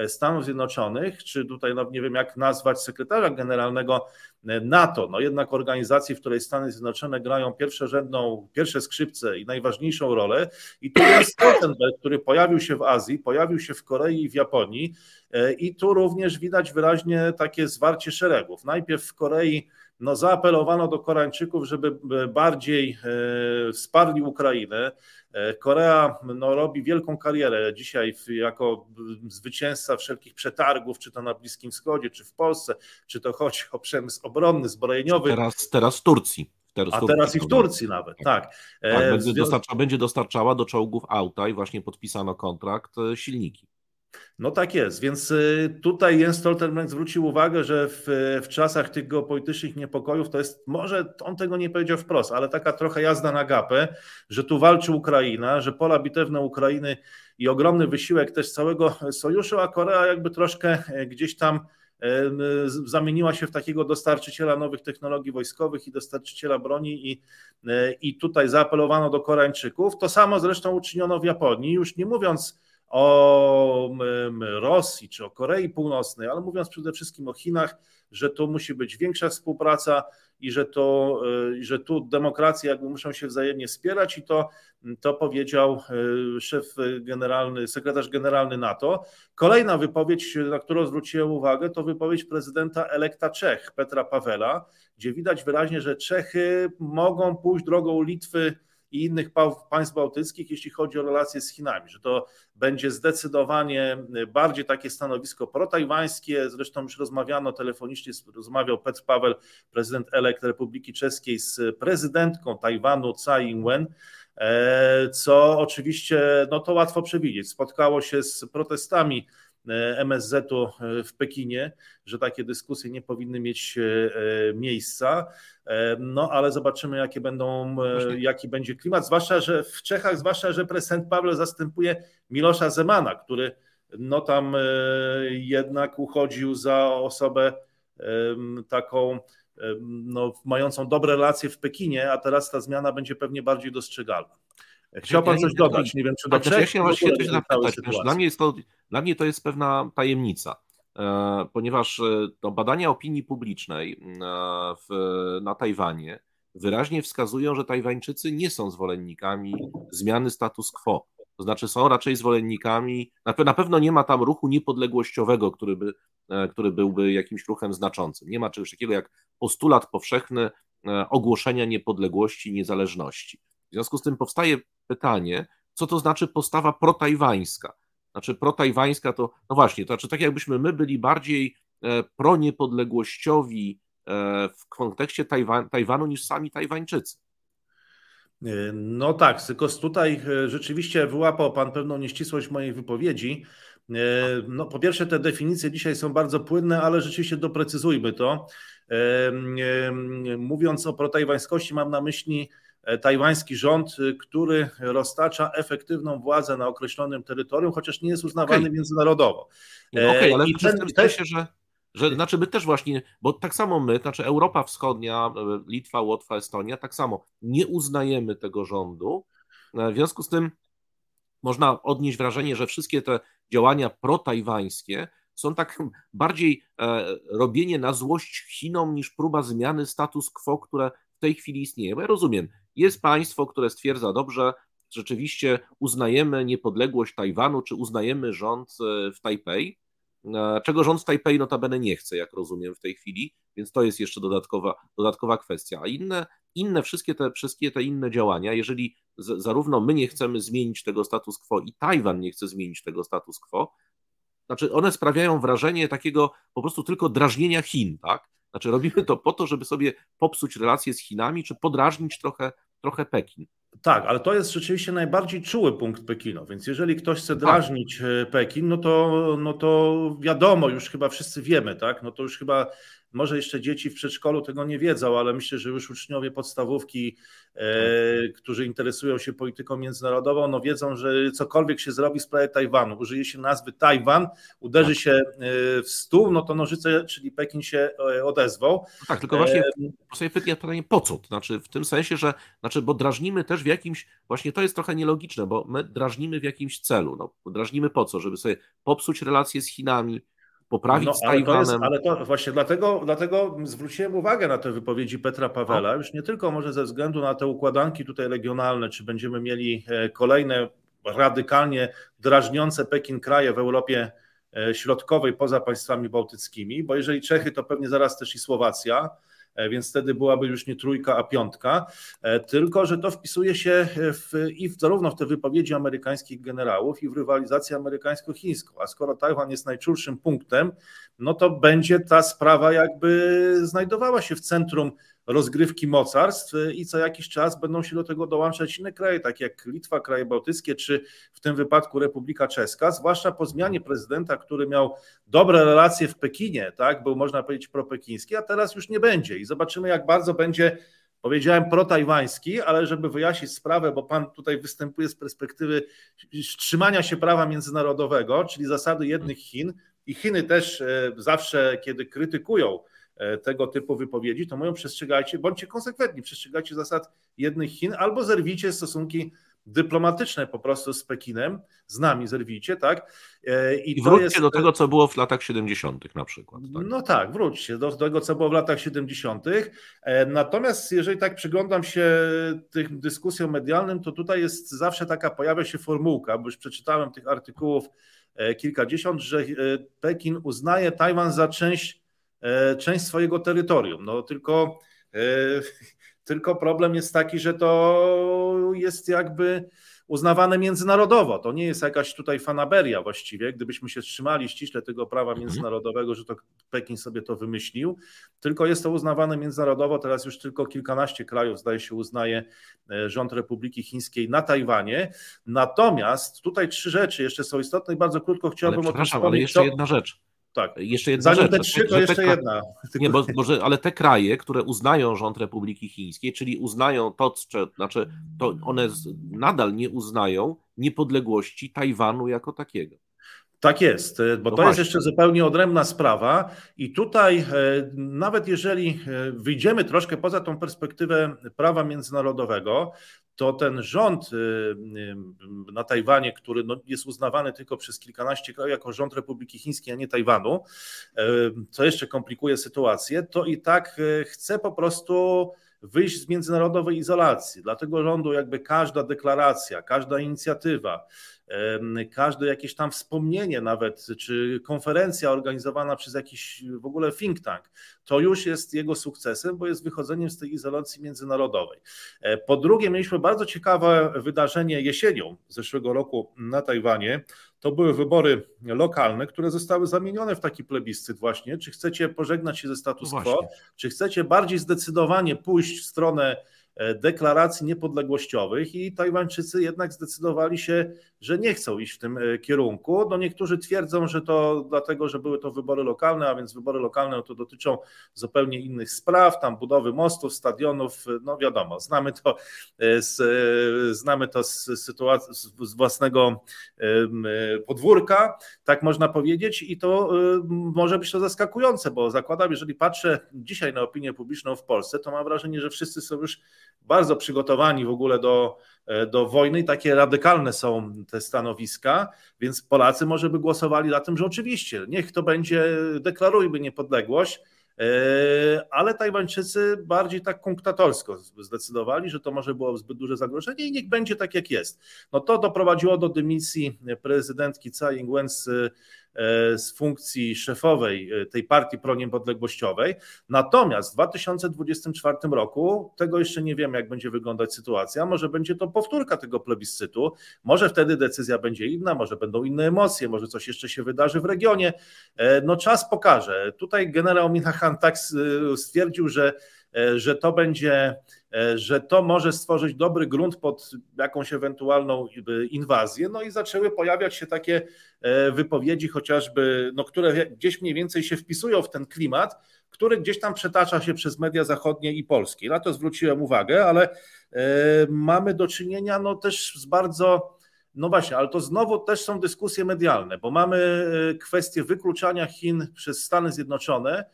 Stanów Zjednoczonych, czy tutaj no nie wiem jak nazwać sekretarza generalnego e, NATO, no jednak organizacji, w której Stany Zjednoczone grają pierwszorzędną, pierwsze skrzypce i najważniejszą rolę i tu jest Stoltenberg, który pojawił się w Azji, pojawił się w Korei i w Japonii e, i tu również widać wyraźnie takie zwarcie szeregów. Najpierw w Korei no, zaapelowano do Koreańczyków, żeby bardziej wsparli Ukrainę. E, Korea no, robi wielką karierę dzisiaj jako zwycięzca wszelkich przetargów, czy to na Bliskim Wschodzie, czy w Polsce, czy to chodzi o przemysł obronny, zbrojeniowy. Teraz, teraz w Turcji. Teraz A teraz i w Turcji nawet, tak. tak. tak będzie, dostarcza, będzie dostarczała do czołgów auta i właśnie podpisano kontrakt e, silniki. No tak jest, więc y, tutaj Jens Stoltenberg zwrócił uwagę, że w, w, czasach tych geopolitycznych niepokojów to jest, może on tego nie powiedział wprost, ale taka trochę jazda na gapę, że tu walczy Ukraina, że pola bitewne Ukrainy i ogromny wysiłek też całego sojuszu, a Korea jakby troszkę e, gdzieś tam e, zamieniła się w takiego dostarczyciela nowych technologii wojskowych i dostarczyciela broni i, e, i tutaj zaapelowano do Koreańczyków. To samo zresztą uczyniono w Japonii, już nie mówiąc o Rosji czy o Korei Północnej, ale mówiąc przede wszystkim o Chinach, że tu musi być większa współpraca i że, to, y, że tu demokracje jakby muszą się wzajemnie wspierać i to, to powiedział y, szef generalny, sekretarz generalny NATO. Kolejna wypowiedź, na którą zwróciłem uwagę, to wypowiedź prezydenta elekta Czech, Petra Pawela, gdzie widać wyraźnie, że Czechy mogą pójść drogą Litwy, i innych państw bałtyckich, jeśli chodzi o relacje z Chinami, że to będzie zdecydowanie bardziej takie stanowisko protajwańskie. Zresztą już rozmawiano telefonicznie, rozmawiał Petr Paweł, prezydent elekt Republiki Czeskiej z prezydentką Tajwanu Tsai Ing-wen, e, co oczywiście, no to łatwo przewidzieć, spotkało się z protestami MSZ-u e, w Pekinie, że takie dyskusje nie powinny mieć e, miejsca. No ale zobaczymy, jakie będą, jaki będzie klimat, zwłaszcza, że w Czechach, zwłaszcza, że prezydent Paweł zastępuje Milosza Zemana, który no tam jednak uchodził za osobę taką no, mającą dobre relacje w Pekinie, a teraz ta zmiana będzie pewnie bardziej dostrzegalna. Chciał pan coś dodać, nie wiem czy do znaczy, Ja się właśnie coś zapytać. Dla mnie, jest to, dla mnie to jest pewna tajemnica, e, ponieważ e, to badania opinii publicznej e, w, na Tajwanie wyraźnie wskazują, że Tajwańczycy nie są zwolennikami zmiany status quo. To znaczy są raczej zwolennikami, na pewno nie ma tam ruchu niepodległościowego, który, by, który byłby jakimś ruchem znaczącym. Nie ma czegoś takiego jak postulat powszechny ogłoszenia niepodległości, niezależności. W związku z tym powstaje pytanie, co to znaczy postawa protajwańska? Znaczy protajwańska to, no właśnie, to znaczy tak jakbyśmy my byli bardziej e, proniepodległościowi e, w kontekście Tajwan, Tajwanu niż sami Tajwańczycy. E, no tak, tylko tutaj rzeczywiście wyłapał Pan pewną nieścisłość mojej wypowiedzi. No, po pierwsze, te definicje dzisiaj są bardzo płynne, ale rzeczywiście doprecyzujmy to. Mówiąc o protajwańskości, mam na myśli tajwański rząd, y, który roztacza efektywną władzę na określonym terytorium, chociaż nie jest uznawany okay. międzynarodowo. No Okej, okay, ale I w ten, sensie, że, że znaczy my też właśnie, bo tak samo my, znaczy Europa Wschodnia, e, Litwa, Łotwa, Estonia, tak samo nie uznajemy tego rządu. E, w związku z tym można odnieść wrażenie, że wszystkie te działania protajwańskie są tak bardziej robienie na złość Chinom niż próba zmiany status quo, które w tej chwili istnieje. Bo ja rozumiem, jest państwo, które stwierdza, dobrze, rzeczywiście uznajemy niepodległość Tajwanu, czy uznajemy rząd e, w Tajpej, e, czego rząd w Tajpej notabene nie chce, jak rozumiem w tej chwili, więc to jest jeszcze dodatkowa, dodatkowa kwestia. A inne, inne wszystkie, te, wszystkie te inne działania, jeżeli z, zarówno my nie chcemy zmienić tego status quo i Tajwan nie chce zmienić tego status quo, znaczy one sprawiają wrażenie takiego po prostu tylko drażnienia Chin, tak? Znaczy robimy to po to, żeby sobie popsuć relacje z Chinami, czy podrażnić trochę, trochę Pekin. Tak, ale to jest rzeczywiście najbardziej czuły punkt Pekinu, więc jeżeli ktoś chce tak. drażnić tak. Pekin, no to, no to wiadomo, już chyba wszyscy wiemy, tak? No to już chyba może jeszcze dzieci w przedszkolu tego nie wiedzą, ale myślę, że już uczniowie podstawówki, e, którzy interesują się polityką międzynarodową, no wiedzą, że cokolwiek się zrobi w sprawie Tajwanu, użyje się nazwy Tajwan, uderzy tak. się e, w stół, no to nożyce, czyli Pekin się e, odezwą. No tak, tylko właśnie e, sobie pytanie, pytanie po co? Znaczy w tym sensie, że znaczy, bo drażnimy też w jakimś, właśnie to jest trochę nielogiczne, bo my drażnimy w jakimś celu. No, drażnimy po co? Żeby sobie popsuć relacje z Chinami, poprawić no, ale Tajwanem. To jest, ale to właśnie dlatego, dlatego zwróciłem uwagę na te wypowiedzi Petra Pawela, już nie tylko może ze względu na te układanki tutaj regionalne, czy będziemy mieli e, kolejne radykalnie drażniące Pekin kraje w Europie e, Środkowej poza państwami bałtyckimi, bo jeżeli Czechy, to pewnie zaraz też i Słowacja, więc wtedy byłaby już nie trójka, a piątka, e, tylko że to wpisuje się w, i w, zarówno w te wypowiedzi amerykańskich generałów i w rywalizację amerykańsko-chińską, a skoro Tajwan jest najczulszym punktem, no to będzie ta sprawa jakby znajdowała się w centrum rozgrywki mocarstw i co jakiś czas będą się do tego dołączać inne kraje, takie jak Litwa, kraje bałtyckie, czy w tym wypadku Republika Czeska, zwłaszcza po zmianie prezydenta, który miał dobre relacje w Pekinie, tak, był można powiedzieć propekiński, a teraz już nie będzie. I zobaczymy jak bardzo będzie powiedziałem protajwański, ale żeby wyjaśnić sprawę, bo pan tutaj występuje z perspektywy trzymania się prawa międzynarodowego, czyli zasady jednych Chin. I Chiny też e, zawsze, kiedy krytykują tego typu wypowiedzi, to mówią przestrzegajcie, bądźcie konsekwentni, przestrzegajcie zasad jednych Chin albo zerwijcie stosunki dyplomatyczne po prostu z Pekinem, z nami zerwijcie, tak? E, I, I wróćcie jest... do tego, co było w latach 70. na przykład. Tak? No tak, wróćcie do, do tego, co było w latach 70. E, natomiast jeżeli tak przyglądam się tym dyskusjom medialnym, to tutaj jest zawsze taka, pojawia się formułka, bo już przeczytałem tych artykułów kilkadziesiąt, że Pekin uznaje Tajwan za część E, część swojego terytorium. No tylko, e, tylko problem jest taki, że to jest jakby uznawane międzynarodowo. To nie jest jakaś tutaj fanaberia właściwie, gdybyśmy się trzymali ściśle tego prawa mhm. międzynarodowego, że to Pekin sobie to wymyślił, tylko jest to uznawane międzynarodowo. Teraz już tylko kilkanaście krajów, zdaje się, uznaje e, rząd Republiki Chińskiej na Tajwanie. Natomiast tutaj trzy rzeczy jeszcze są istotne i bardzo krótko chciałbym ale, o tym wspomnieć. Ale jeszcze jedna rzecz tak. Jeszcze jedna Zanim rzecz. te trzy, to jeszcze jedna. Nie, bo, bo, ale te kraje, które uznają rząd Republiki Chińskiej, czyli uznają to, znaczy to one nadal nie uznają niepodległości Tajwanu jako takiego. Tak jest, bo no to właśnie. jest jeszcze zupełnie odrębna sprawa i tutaj e, nawet jeżeli e, wyjdziemy troszkę poza tą perspektywę prawa międzynarodowego, to ten rząd na Tajwanie, który no jest uznawany tylko przez kilkanaście krajów jako rząd Republiki Chińskiej, a nie Tajwanu, co jeszcze komplikuje sytuację, to i tak chce po prostu wyjść z międzynarodowej izolacji. Dla tego rządu jakby każda deklaracja, każda inicjatywa, każde jakieś tam wspomnienie nawet, czy konferencja organizowana przez jakiś w ogóle think tank, to już jest jego sukcesem, bo jest wychodzeniem z tej izolacji międzynarodowej. E, po drugie, mieliśmy bardzo ciekawe wydarzenie jesienią zeszłego roku na Tajwanie. To były wybory lokalne, które zostały zamienione w taki plebiscyt właśnie. Czy chcecie pożegnać się ze status no quo, czy chcecie bardziej zdecydowanie pójść w stronę deklaracji niepodległościowych i Tajwańczycy jednak zdecydowali się, że nie chcą iść w tym e, kierunku. No niektórzy twierdzą, że to dlatego, że były to wybory lokalne, a więc wybory lokalne to dotyczą zupełnie innych spraw, tam budowy mostów, stadionów, no wiadomo, znamy to e, z, znamy to z sytuacji, z własnego podwórka, tak można powiedzieć i to może być to zaskakujące, bo zakładam, jeżeli patrzę dzisiaj na opinię publiczną w Polsce, to mam wrażenie, że wszyscy są już bardzo przygotowani w ogóle do, e, do wojny i takie radykalne są te stanowiska, więc Polacy może by głosowali za tym, że oczywiście, niech to będzie, deklarujmy niepodległość, e, ale Tajwańczycy bardziej tak kunktatorsko zdecydowali, że to może było zbyt duże zagrożenie i niech będzie tak jak jest. No to doprowadziło do dymisji prezydentki Tsai Ing-wen z z funkcji szefowej e, tej partii proniepodległościowej. Natomiast w 2024 roku, tego jeszcze nie wiemy, jak będzie wyglądać sytuacja, może będzie to powtórka tego plebiscytu, może wtedy decyzja będzie inna, może będą inne emocje, może coś jeszcze się wydarzy w regionie. E, no czas pokaże. Tutaj generał Minahan tak stwierdził, że że to będzie, że to może stworzyć dobry grunt pod jakąś ewentualną inwazję. No i zaczęły pojawiać się takie E, wypowiedzi chociażby, no, które gdzieś mniej więcej się wpisują w ten klimat, który gdzieś tam przetacza się przez media zachodnie i polskie. Na to zwróciłem uwagę, ale e, mamy do czynienia no, też z bardzo. No właśnie, ale to znowu też są dyskusje medialne, bo mamy e, kwestię wykluczania Chin przez Stany Zjednoczone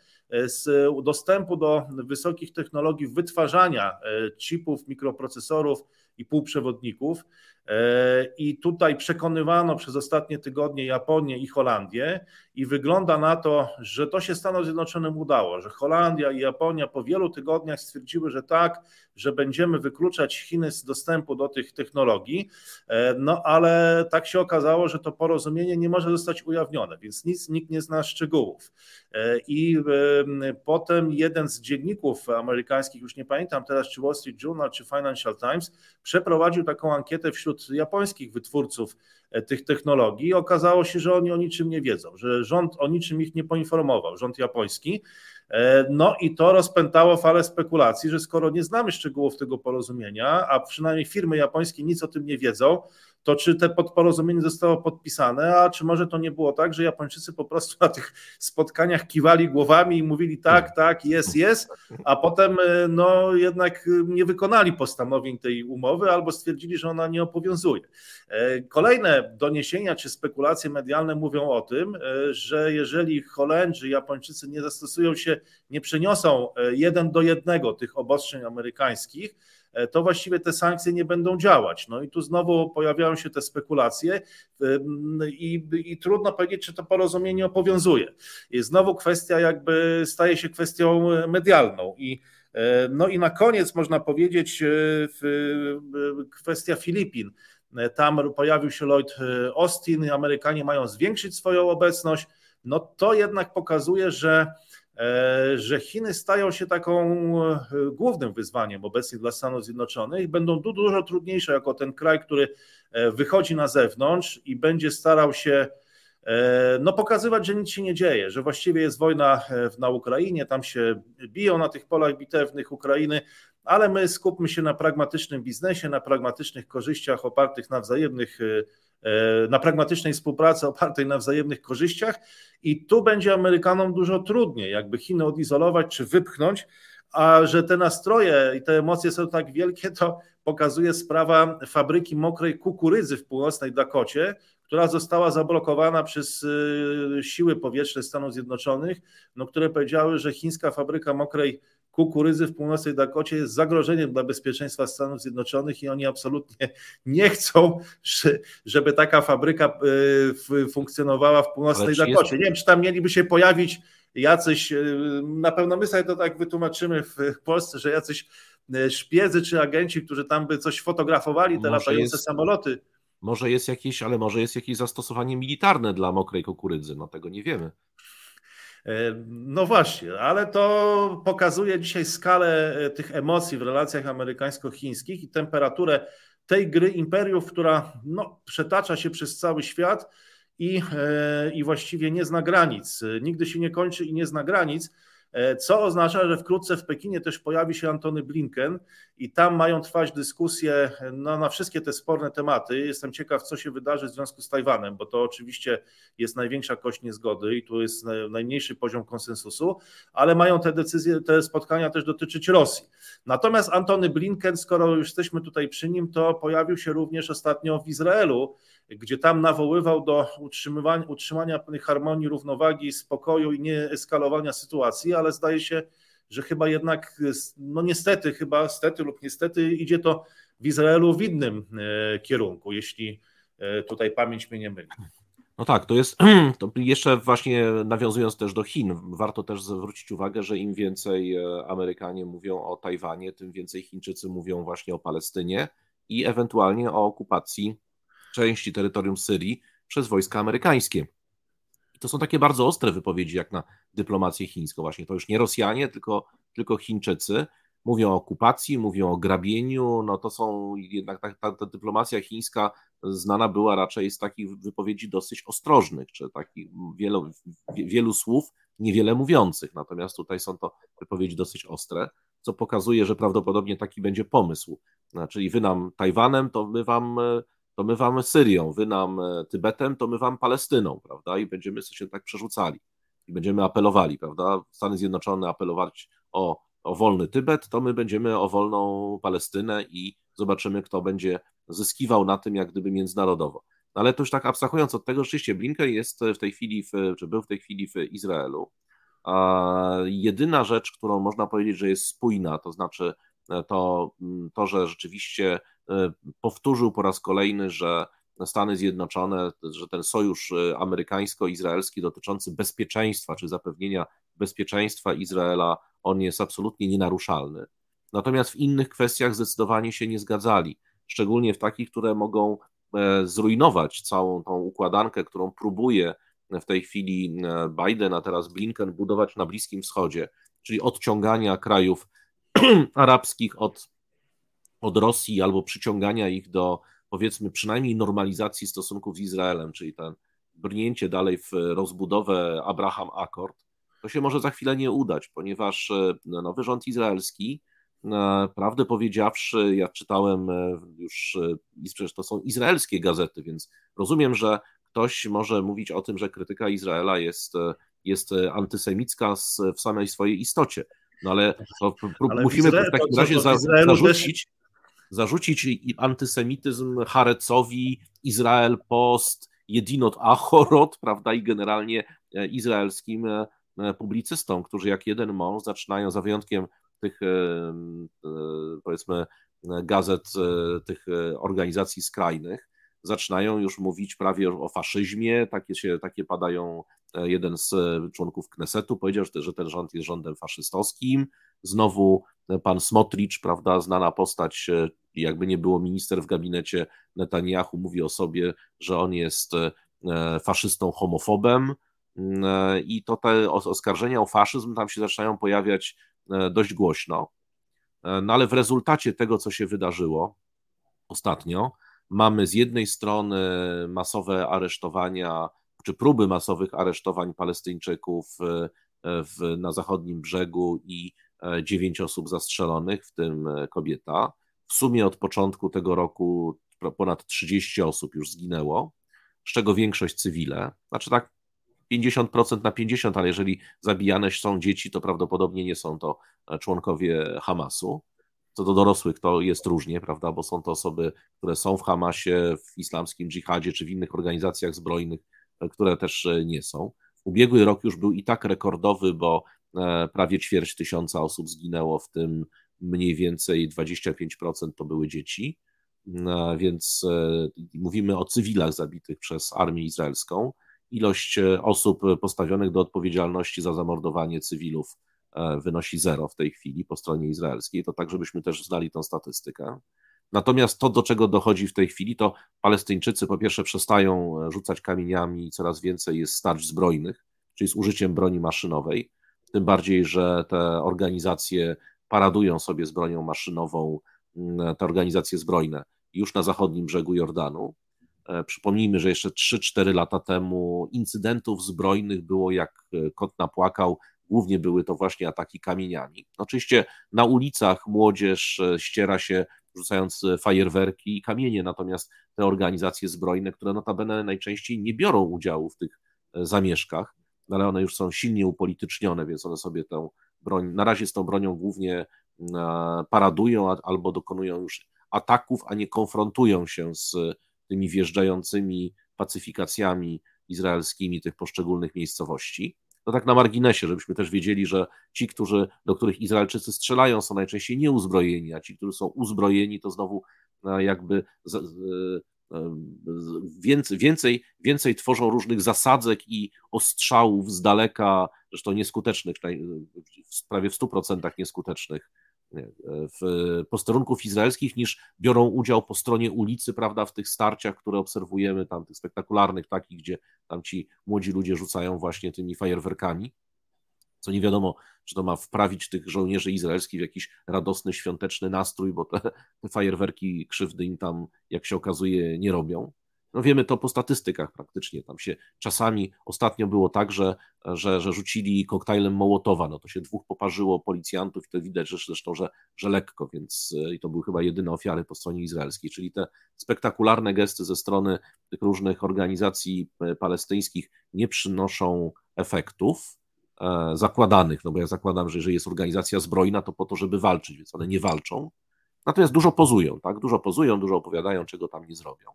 z dostępu do wysokich technologii wytwarzania chipów, mikroprocesorów i półprzewodników. E, I tutaj przekonywano przez ostatnie tygodnie Japonię i Holandię, i wygląda na to, że to się Stanom Zjednoczonym udało, że Holandia i Japonia po wielu tygodniach stwierdziły, że tak, że będziemy wykluczać Chiny z dostępu do tych technologii, e, no ale tak się okazało, że to porozumienie nie może zostać ujawnione, więc nic nikt nie zna szczegółów. E, I potem jeden z dzienników amerykańskich, już nie pamiętam teraz, czy Wall Street Journal, czy Financial Times, przeprowadził taką ankietę wśród japońskich wytwórców e, tych technologii. Okazało się, że oni o niczym nie wiedzą, że rząd o niczym ich nie poinformował, rząd japoński. E, no i to rozpętało falę spekulacji, że skoro nie znamy szczegółów tego porozumienia, a przynajmniej firmy japońskie nic o tym nie wiedzą, to czy te porozumienie zostało podpisane, a czy może to nie było tak, że Japończycy po prostu na tych spotkaniach kiwali głowami i mówili tak, tak, jest, jest, a potem e, no jednak nie wykonali postanowień tej umowy albo stwierdzili, że ona nie obowiązuje. E, kolejne doniesienia czy spekulacje medialne mówią o tym, e, że jeżeli Holendrzy, Japończycy nie zastosują się, nie przeniosą jeden do jednego tych obostrzeń amerykańskich, to właściwie te sankcje nie będą działać. No i tu znowu pojawiają się te spekulacje i, i trudno powiedzieć, czy to porozumienie obowiązuje. I znowu kwestia jakby staje się kwestią medialną i e, no i na koniec można powiedzieć e, kwestia Filipin. Tam pojawił się Lloyd Austin, Amerykanie mają zwiększyć swoją obecność. No to jednak pokazuje, że E, że Chiny stają się taką e, głównym wyzwaniem obecnie dla Stanów Zjednoczonych będą dużo trudniejsze jako ten kraj, który e, wychodzi na zewnątrz i będzie starał się no, pokazywać, że nic się nie dzieje, że właściwie jest wojna na Ukrainie, tam się biją na tych polach bitewnych Ukrainy, ale my skupmy się na pragmatycznym biznesie, na pragmatycznych korzyściach opartych na wzajemnych E, na pragmatycznej współpracy opartej na wzajemnych korzyściach. I tu będzie Amerykanom dużo trudniej, jakby Chiny odizolować czy wypchnąć, a że te nastroje i te emocje są tak wielkie, to pokazuje sprawa fabryki mokrej kukurydzy w północnej Dakocie, która została zablokowana przez y, siły powietrzne Stanów Zjednoczonych, no, które powiedziały, że chińska fabryka mokrej kukurydzy w północnej Dakocie jest zagrożeniem dla bezpieczeństwa Stanów Zjednoczonych i oni absolutnie nie chcą, żeby taka fabryka funkcjonowała w północnej Dakocie. Jest... Nie wiem, czy tam mieliby się pojawić jacyś, na pewno my sobie to tak wytłumaczymy w Polsce, że jacyś szpiedzy czy agenci, którzy tam by coś fotografowali, te Może latające jest... samoloty może jest jakieś, ale może jest jakieś zastosowanie militarne dla mokrej kukurydzy, no tego nie wiemy. E, no właśnie, ale to pokazuje dzisiaj skalę e, tych emocji w relacjach amerykańsko-chińskich i temperaturę tej gry imperiów, która no, przetacza się przez cały świat i, e, i właściwie nie zna granic. Nigdy się nie kończy i nie zna granic. E, co oznacza, że wkrótce w Pekinie też pojawi się Antony Blinken i tam mają trwać dyskusje no, na wszystkie te sporne tematy. Jestem ciekaw, co się wydarzy w związku z Tajwanem, bo to oczywiście jest największa kość niezgody i tu jest najmniejszy poziom konsensusu, ale mają te decyzje, te spotkania też dotyczyć Rosji. Natomiast Antony Blinken, skoro już jesteśmy tutaj przy nim, to pojawił się również ostatnio w Izraelu gdzie tam nawoływał do utrzymywania, utrzymania pewnej harmonii, równowagi, spokoju i nie eskalowania sytuacji, ale zdaje się, że chyba jednak, no niestety, chyba stety lub niestety idzie to w Izraelu w innym e, kierunku, jeśli e, tutaj pamięć mnie nie myli. No tak, to jest, to jeszcze właśnie nawiązując też do Chin, warto też zwrócić uwagę, że im więcej e, Amerykanie mówią o Tajwanie, tym więcej Chińczycy mówią właśnie o Palestynie i ewentualnie o okupacji części terytorium Syrii przez wojska amerykańskie. I to są takie bardzo ostre wypowiedzi, jak na dyplomację chińską. Właśnie to już nie Rosjanie, tylko, tylko Chińczycy. Mówią o okupacji, mówią o grabieniu. No to są jednak ta, ta, ta dyplomacja chińska znana była raczej z takich wypowiedzi dosyć ostrożnych, czy takich wielu, wielu słów niewiele mówiących. Natomiast tutaj są to wypowiedzi dosyć ostre, co pokazuje, że prawdopodobnie taki będzie pomysł. Czyli wy nam Tajwanem, to my wam to my wam Syrią, wy nam e, Tybetem, to my wam Palestyną, prawda? I będziemy się tak przerzucali i będziemy apelowali, prawda? Stany Zjednoczone apelować o, o wolny Tybet, to my będziemy o wolną Palestynę i zobaczymy, kto będzie zyskiwał na tym, jak gdyby międzynarodowo. No ale to już tak abstrahując od tego, rzeczywiście Blinken jest w tej chwili, w, czy był w tej chwili w Izraelu. A jedyna rzecz, którą można powiedzieć, że jest spójna, to znaczy e, to, to że rzeczywiście powtórzył po raz kolejny, że Stany Zjednoczone, że ten sojusz e, amerykańsko-izraelski dotyczący bezpieczeństwa czy zapewnienia bezpieczeństwa Izraela, on jest absolutnie nienaruszalny. Natomiast w innych kwestiach zdecydowanie się nie zgadzali, szczególnie w takich, które mogą e, zrujnować całą tą układankę, którą próbuje w tej chwili Biden, a teraz Blinken budować na Bliskim Wschodzie, czyli odciągania krajów arabskich od od Rosji albo przyciągania ich do powiedzmy przynajmniej normalizacji stosunków z Izraelem, czyli ten brnięcie dalej w rozbudowę Abraham Accord, to się może za chwilę nie udać, ponieważ e, nowy rząd izraelski, e, prawdę powiedziawszy, ja czytałem e, już, przecież to są izraelskie gazety, więc rozumiem, że ktoś może mówić o tym, że krytyka Izraela jest, jest antysemicka w samej swojej istocie. No ale, ale musimy w takim razie za, zarzucić, zarzucić antysemityzm Harecowi, Izrael Post, Jedinot Achorot, prawda, i generalnie e, izraelskim e, e, publicystom, którzy jak jeden mąż zaczynają, za wyjątkiem tych powiedzmy gazet, tych organizacji skrajnych, zaczynają już mówić prawie o faszyzmie, takie, się, takie padają, jeden z członków Knesetu powiedział, że ten rząd jest rządem faszystowskim, znowu pan Smotricz, prawda, znana postać, e, jakby nie było minister w gabinecie Netanyahu, mówi o sobie, że on jest e, faszystą, homofobem mm, e, i to te oskarżenia o faszyzm tam się zaczynają pojawiać dość głośno. No ale w rezultacie tego, co się wydarzyło ostatnio, mamy z jednej strony masowe aresztowania, czy próby masowych aresztowań Palestyńczyków w, na zachodnim brzegu i E, dziewięć osób zastrzelonych, w tym e, kobieta. W sumie od początku tego roku ponad 30 osób już zginęło, z czego większość cywile. Znaczy tak 50% na 50, ale jeżeli zabijane są dzieci, to prawdopodobnie nie są to e, członkowie Hamasu. Co do dorosłych to jest różnie, prawda, bo są to osoby, które są w Hamasie, w islamskim dżihadzie czy w innych organizacjach zbrojnych, które też nie są. Ubiegły rok już był i tak rekordowy, bo prawie ćwierć tysiąca osób zginęło, w tym mniej więcej 25% to były dzieci. Więc mówimy o cywilach zabitych przez armię izraelską. Ilość osób postawionych do odpowiedzialności za zamordowanie cywilów wynosi zero w tej chwili po stronie izraelskiej. To tak, żebyśmy też znali tą statystykę. Natomiast to, do czego dochodzi w tej chwili, to Palestyńczycy po pierwsze przestają e, rzucać kamieniami, coraz więcej jest starć zbrojnych, czyli z użyciem broni maszynowej. Tym bardziej, że te organizacje paradują sobie z bronią maszynową, mm, te organizacje zbrojne już na zachodnim brzegu Jordanu. E, przypomnijmy, że jeszcze 3-4 lata temu incydentów zbrojnych było jak e, kot napłakał. Głównie były to właśnie ataki kamieniami. Oczywiście na ulicach młodzież ściera się rzucając e, fajerwerki i kamienie, natomiast te organizacje zbrojne, które notabene najczęściej nie biorą udziału w tych e, zamieszkach, ale one już są silnie upolitycznione, więc one sobie tę broń, na razie z tą bronią głównie paradują albo dokonują już ataków, a nie konfrontują się z tymi wjeżdżającymi pacyfikacjami izraelskimi tych poszczególnych miejscowości. To tak na marginesie, żebyśmy też wiedzieli, że ci, którzy, do których Izraelczycy strzelają, są najczęściej nieuzbrojeni, a ci, którzy są uzbrojeni, to znowu jakby więcej, więcej, więcej tworzą różnych zasadzek i ostrzałów z daleka, zresztą nieskutecznych, prawie w 100% nieskutecznych, w posterunków izraelskich niż biorą udział po stronie ulicy, prawda, w tych starciach, które obserwujemy, tam tych spektakularnych takich, gdzie tam ci młodzi ludzie rzucają właśnie tymi fajerwerkami, co nie wiadomo, czy to ma wprawić tych żołnierzy izraelskich w jakiś radosny, świąteczny nastrój, bo te, te fajerwerki krzywdy im tam, jak się okazuje, nie robią. No wiemy to po statystykach praktycznie. Tam się czasami ostatnio było tak, że, że, że rzucili koktajlem Mołotowa. No to się dwóch poparzyło policjantów i to widać że zresztą, że, że lekko, więc e, i to były chyba jedyne ofiary po stronie izraelskiej. Czyli te spektakularne gesty ze strony tych różnych organizacji e, palestyńskich nie przynoszą efektów zakładanych, no bo ja zakładam, że jeżeli jest organizacja zbrojna, to po to, żeby walczyć, więc one nie walczą. Natomiast dużo pozują, tak? Dużo pozują, dużo opowiadają, czego tam nie zrobią.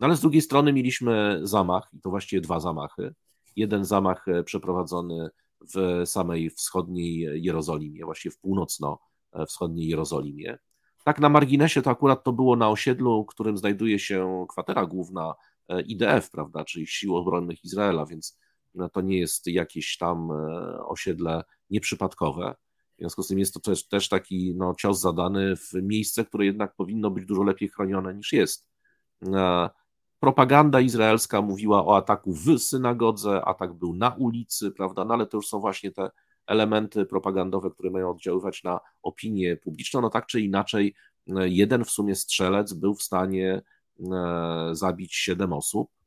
No ale z drugiej strony mieliśmy zamach, i to właściwie dwa zamachy. Jeden zamach e, przeprowadzony w samej wschodniej Jerozolimie, właściwie w północno-wschodniej Jerozolimie. Tak na marginesie to akurat to było na osiedlu, w którym znajduje się kwatera główna e, IDF, prawda, czyli Sił Obronnych Izraela, więc to nie jest jakieś tam e, osiedle nieprzypadkowe. W związku z tym jest to też, też taki no, cios zadany w miejsce, które jednak powinno być dużo lepiej chronione niż jest. Propaganda izraelska mówiła o ataku w synagodze, atak był na ulicy, prawda? No ale to już są właśnie te elementy propagandowe, które mają oddziaływać na opinię publiczną. No tak czy inaczej, jeden w sumie strzelec był w stanie e, zabić siedem osób e,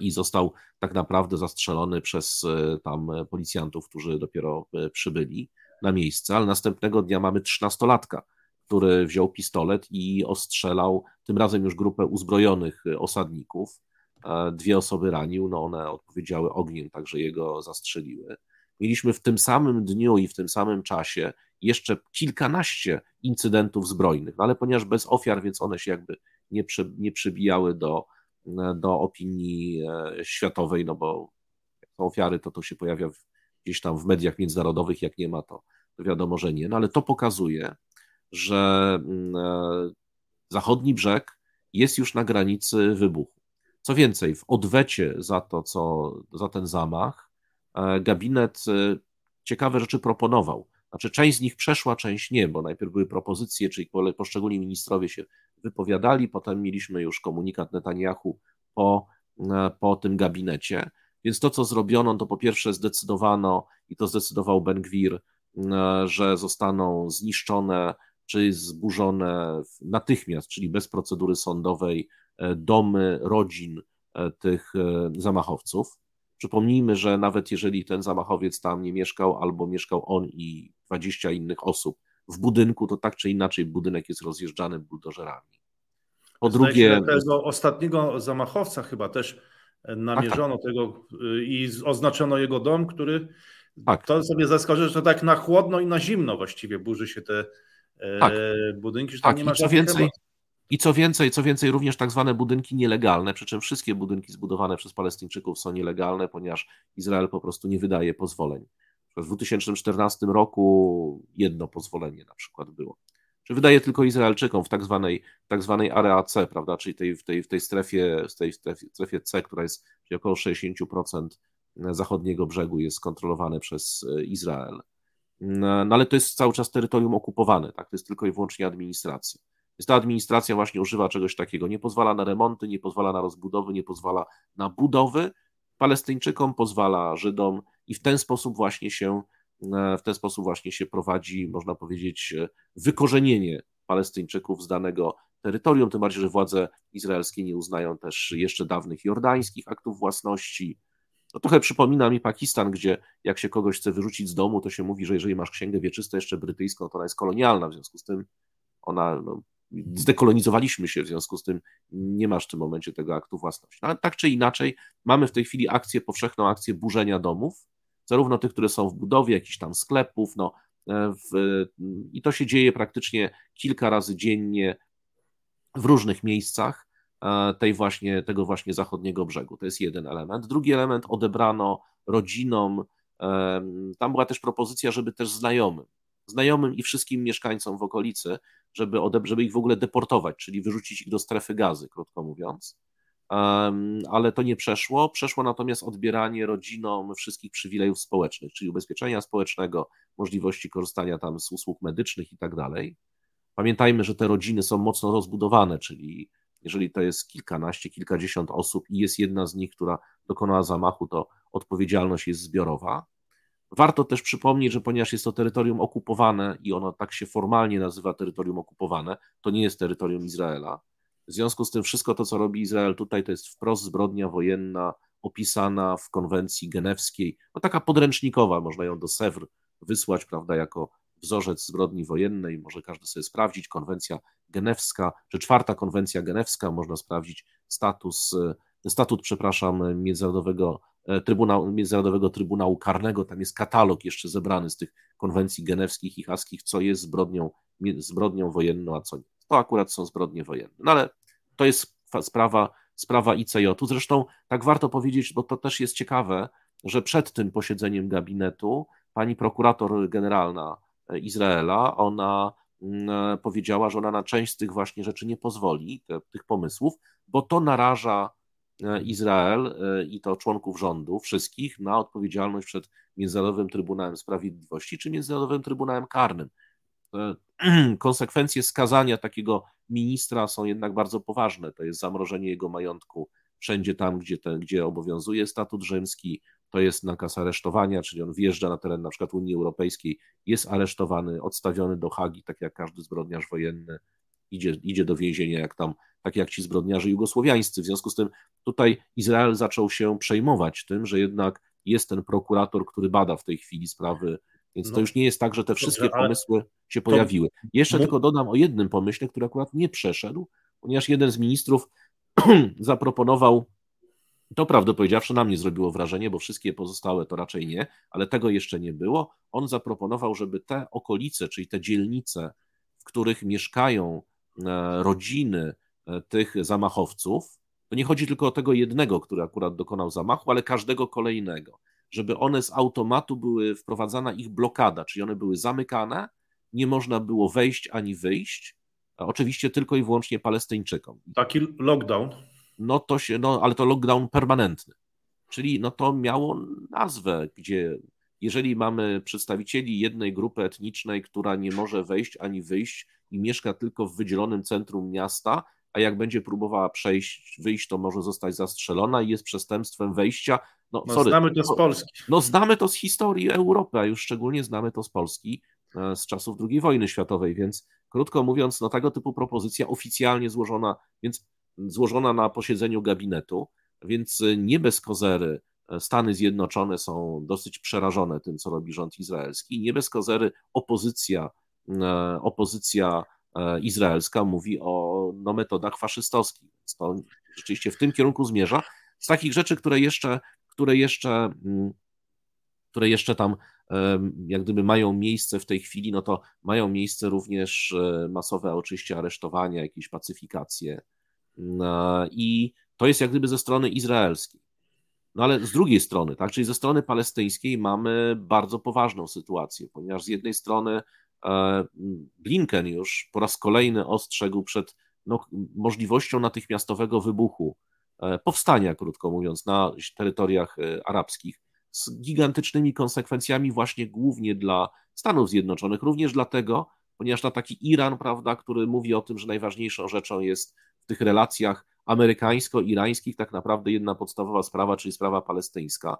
i został tak naprawdę zastrzelony przez e, tam policjantów, którzy dopiero przybyli na miejsce, ale następnego dnia mamy trzynastolatka, który wziął pistolet i ostrzelał tym razem już grupę uzbrojonych osadników. E, dwie osoby ranił, no one odpowiedziały ogniem, także jego zastrzeliły. Mieliśmy w tym samym dniu i w tym samym czasie jeszcze kilkanaście incydentów zbrojnych, no ale ponieważ bez ofiar, więc one się jakby nie, przy, nie przybijały do, do opinii e, światowej, no bo są ofiary, to to się pojawia gdzieś tam w mediach międzynarodowych, jak nie ma, to, to wiadomo, że nie. No ale to pokazuje, że mm, e, zachodni brzeg jest już na granicy wybuchu. Co więcej, w odwecie za to, co za ten zamach, e, gabinet ciekawe rzeczy proponował. Znaczy, część z nich przeszła, część nie, bo najpierw były propozycje, czyli poszczególni ministrowie się wypowiadali, potem mieliśmy już komunikat Netanyahu po, po tym gabinecie. Więc to, co zrobiono, to po pierwsze zdecydowano, i to zdecydował Ben Gwir, że zostaną zniszczone czy zburzone natychmiast, czyli bez procedury sądowej, e, domy rodzin e, tych e, zamachowców. Przypomnijmy, że nawet jeżeli ten zamachowiec tam nie mieszkał, albo mieszkał on i 20 innych osób budynku, to tak czy inaczej budynek jest rozjeżdżany buldożerami. Po drugie. Tego ostatniego zamachowca chyba też namierzono tak, tak. tego i oznaczono jego dom, który tak. to sobie zaskoczy, że to tak na chłodno i na zimno właściwie burzy się te tak. E, budynki, że tak. nie ma I co więcej, i co więcej, co więcej, również tak zwane budynki nielegalne, przy czym wszystkie budynki zbudowane przez Palestyńczyków są nielegalne, ponieważ Izrael po prostu nie wydaje pozwoleń. W 2014 roku jedno pozwolenie na przykład było. Czy wydaje tylko Izraelczykom w tak zwanej, tak zwanej area C, prawda, czyli tej, w, tej, w tej strefie, w tej strefie, C, która jest około 60% zachodniego brzegu jest kontrolowane przez e, Izrael. No, no ale to jest cały czas terytorium okupowane, tak? To jest tylko i wyłącznie administracja. Więc ta administracja właśnie używa czegoś takiego. Nie pozwala na remonty, nie pozwala na rozbudowy, nie pozwala na budowy. Palestyńczykom pozwala Żydom i w ten sposób właśnie się w ten sposób właśnie się prowadzi, można powiedzieć, wykorzenienie Palestyńczyków z danego terytorium, tym bardziej, że władze izraelskie nie uznają też jeszcze dawnych jordańskich aktów własności. To trochę przypomina mi Pakistan, gdzie jak się kogoś chce wyrzucić z domu, to się mówi, że jeżeli masz księgę wieczystą jeszcze brytyjską, to ona jest kolonialna, w związku z tym ona, no, zdekolonizowaliśmy się, w związku z tym nie masz w tym momencie tego aktu własności. Ale tak czy inaczej, mamy w tej chwili akcję, powszechną akcję burzenia domów, zarówno tych, które są w budowie, jakichś tam sklepów, no, e, w, i to się dzieje praktycznie kilka razy dziennie w różnych miejscach e, tej właśnie, tego właśnie zachodniego brzegu. To jest jeden element. Drugi element odebrano rodzinom. Tam była też propozycja, żeby też znajomym, znajomym i wszystkim mieszkańcom w okolicy, żeby, żeby ich w ogóle deportować, czyli wyrzucić ich do strefy gazy, krótko mówiąc ale to nie przeszło. Przeszło natomiast odbieranie rodzinom wszystkich przywilejów społecznych, czyli ubezpieczenia społecznego, możliwości korzystania tam z usług medycznych i tak dalej. Pamiętajmy, że te rodziny są mocno rozbudowane, czyli jeżeli to jest kilkanaście, kilkadziesiąt osób i jest jedna z nich, która dokonała zamachu, to odpowiedzialność jest zbiorowa. Warto też przypomnieć, że ponieważ jest to terytorium okupowane i ono tak się formalnie nazywa terytorium okupowane, to nie jest terytorium Izraela w związku z tym wszystko to, co robi Izrael tutaj, to jest wprost zbrodnia wojenna opisana w konwencji genewskiej, no taka podręcznikowa, można ją do Sewr wysłać, prawda, jako wzorzec zbrodni wojennej, może każdy sobie sprawdzić, konwencja genewska, czy czwarta konwencja genewska, można sprawdzić status, e, statut, przepraszam, Międzynarodowego e, Trybunału, Międzynarodowego Trybunału Karnego, tam jest katalog jeszcze zebrany z tych konwencji genewskich i haskich, co jest zbrodnią, zbrodnią wojenną, a co nie to akurat są zbrodnie wojenne. No ale to jest sprawa, sprawa ICJ-u. Zresztą tak warto powiedzieć, bo to też jest ciekawe, że przed tym posiedzeniem gabinetu pani prokurator generalna Izraela, ona mm, powiedziała, że ona na część z tych właśnie rzeczy nie pozwoli, te, tych pomysłów, bo to naraża e, Izrael e, i to członków rządu, wszystkich, na odpowiedzialność przed Międzynarodowym Trybunałem Sprawiedliwości czy Międzynarodowym Trybunałem Karnym. Konsekwencje skazania takiego ministra są jednak bardzo poważne. To jest zamrożenie jego majątku wszędzie tam, gdzie, ten, gdzie obowiązuje statut rzymski, to jest nakaz aresztowania, czyli on wjeżdża na teren na przykład Unii Europejskiej, jest aresztowany, odstawiony do Hagi, tak jak każdy zbrodniarz wojenny, idzie, idzie do więzienia, jak tam, tak jak ci zbrodniarze jugosłowiańscy. W związku z tym tutaj Izrael zaczął się przejmować tym, że jednak jest ten prokurator, który bada w tej chwili sprawy więc no, to już nie jest tak, że te wszystkie dobrze, pomysły się pojawiły. Jeszcze tylko dodam o jednym pomyśle, który akurat nie przeszedł, ponieważ jeden z ministrów zaproponował, to prawdę powiedziawszy, na mnie zrobiło wrażenie, bo wszystkie pozostałe to raczej nie, ale tego jeszcze nie było. On zaproponował, żeby te okolice, czyli te dzielnice, w których mieszkają e, rodziny e, tych zamachowców, to nie chodzi tylko o tego jednego, który akurat dokonał zamachu, ale każdego kolejnego żeby one z automatu były wprowadzana ich blokada, czyli one były zamykane, nie można było wejść ani wyjść, oczywiście tylko i wyłącznie Palestyńczykom. Taki lockdown. No to się, no ale to lockdown permanentny. Czyli no to miało nazwę, gdzie jeżeli mamy przedstawicieli jednej grupy etnicznej, która nie może wejść ani wyjść i mieszka tylko w wydzielonym centrum miasta, a jak będzie próbowała przejść, wyjść, to może zostać zastrzelona i jest przestępstwem wejścia. No, no sorry, znamy to z Polski. No znamy to z historii Europy, a już szczególnie znamy to z Polski e, z czasów II wojny światowej, więc krótko mówiąc, no tego typu propozycja oficjalnie złożona, więc złożona na posiedzeniu gabinetu, więc nie bez kozery e, Stany Zjednoczone są dosyć przerażone tym, co robi rząd izraelski. Nie bez kozery opozycja, e, opozycja izraelska mówi o no, metodach faszystowskich. To rzeczywiście w tym kierunku zmierza. Z takich rzeczy, które jeszcze które jeszcze, mm, które jeszcze tam jak gdyby mają miejsce w tej chwili, no to mają miejsce również e, masowe oczywiście aresztowania, jakieś pacyfikacje. Mm, i to jest jak gdyby ze strony izraelskiej. No ale z drugiej strony, tak, czyli ze strony palestyńskiej mamy bardzo poważną sytuację, ponieważ z jednej strony e, Blinken już po raz kolejny ostrzegł przed no, możliwością natychmiastowego wybuchu, powstania, krótko mówiąc, na terytoriach e, arabskich, z gigantycznymi konsekwencjami właśnie głównie dla Stanów Zjednoczonych, również dlatego, ponieważ na taki Iran, prawda, który mówi o tym, że najważniejszą rzeczą jest w tych relacjach amerykańsko-irańskich tak naprawdę jedna podstawowa sprawa, czyli sprawa palestyńska.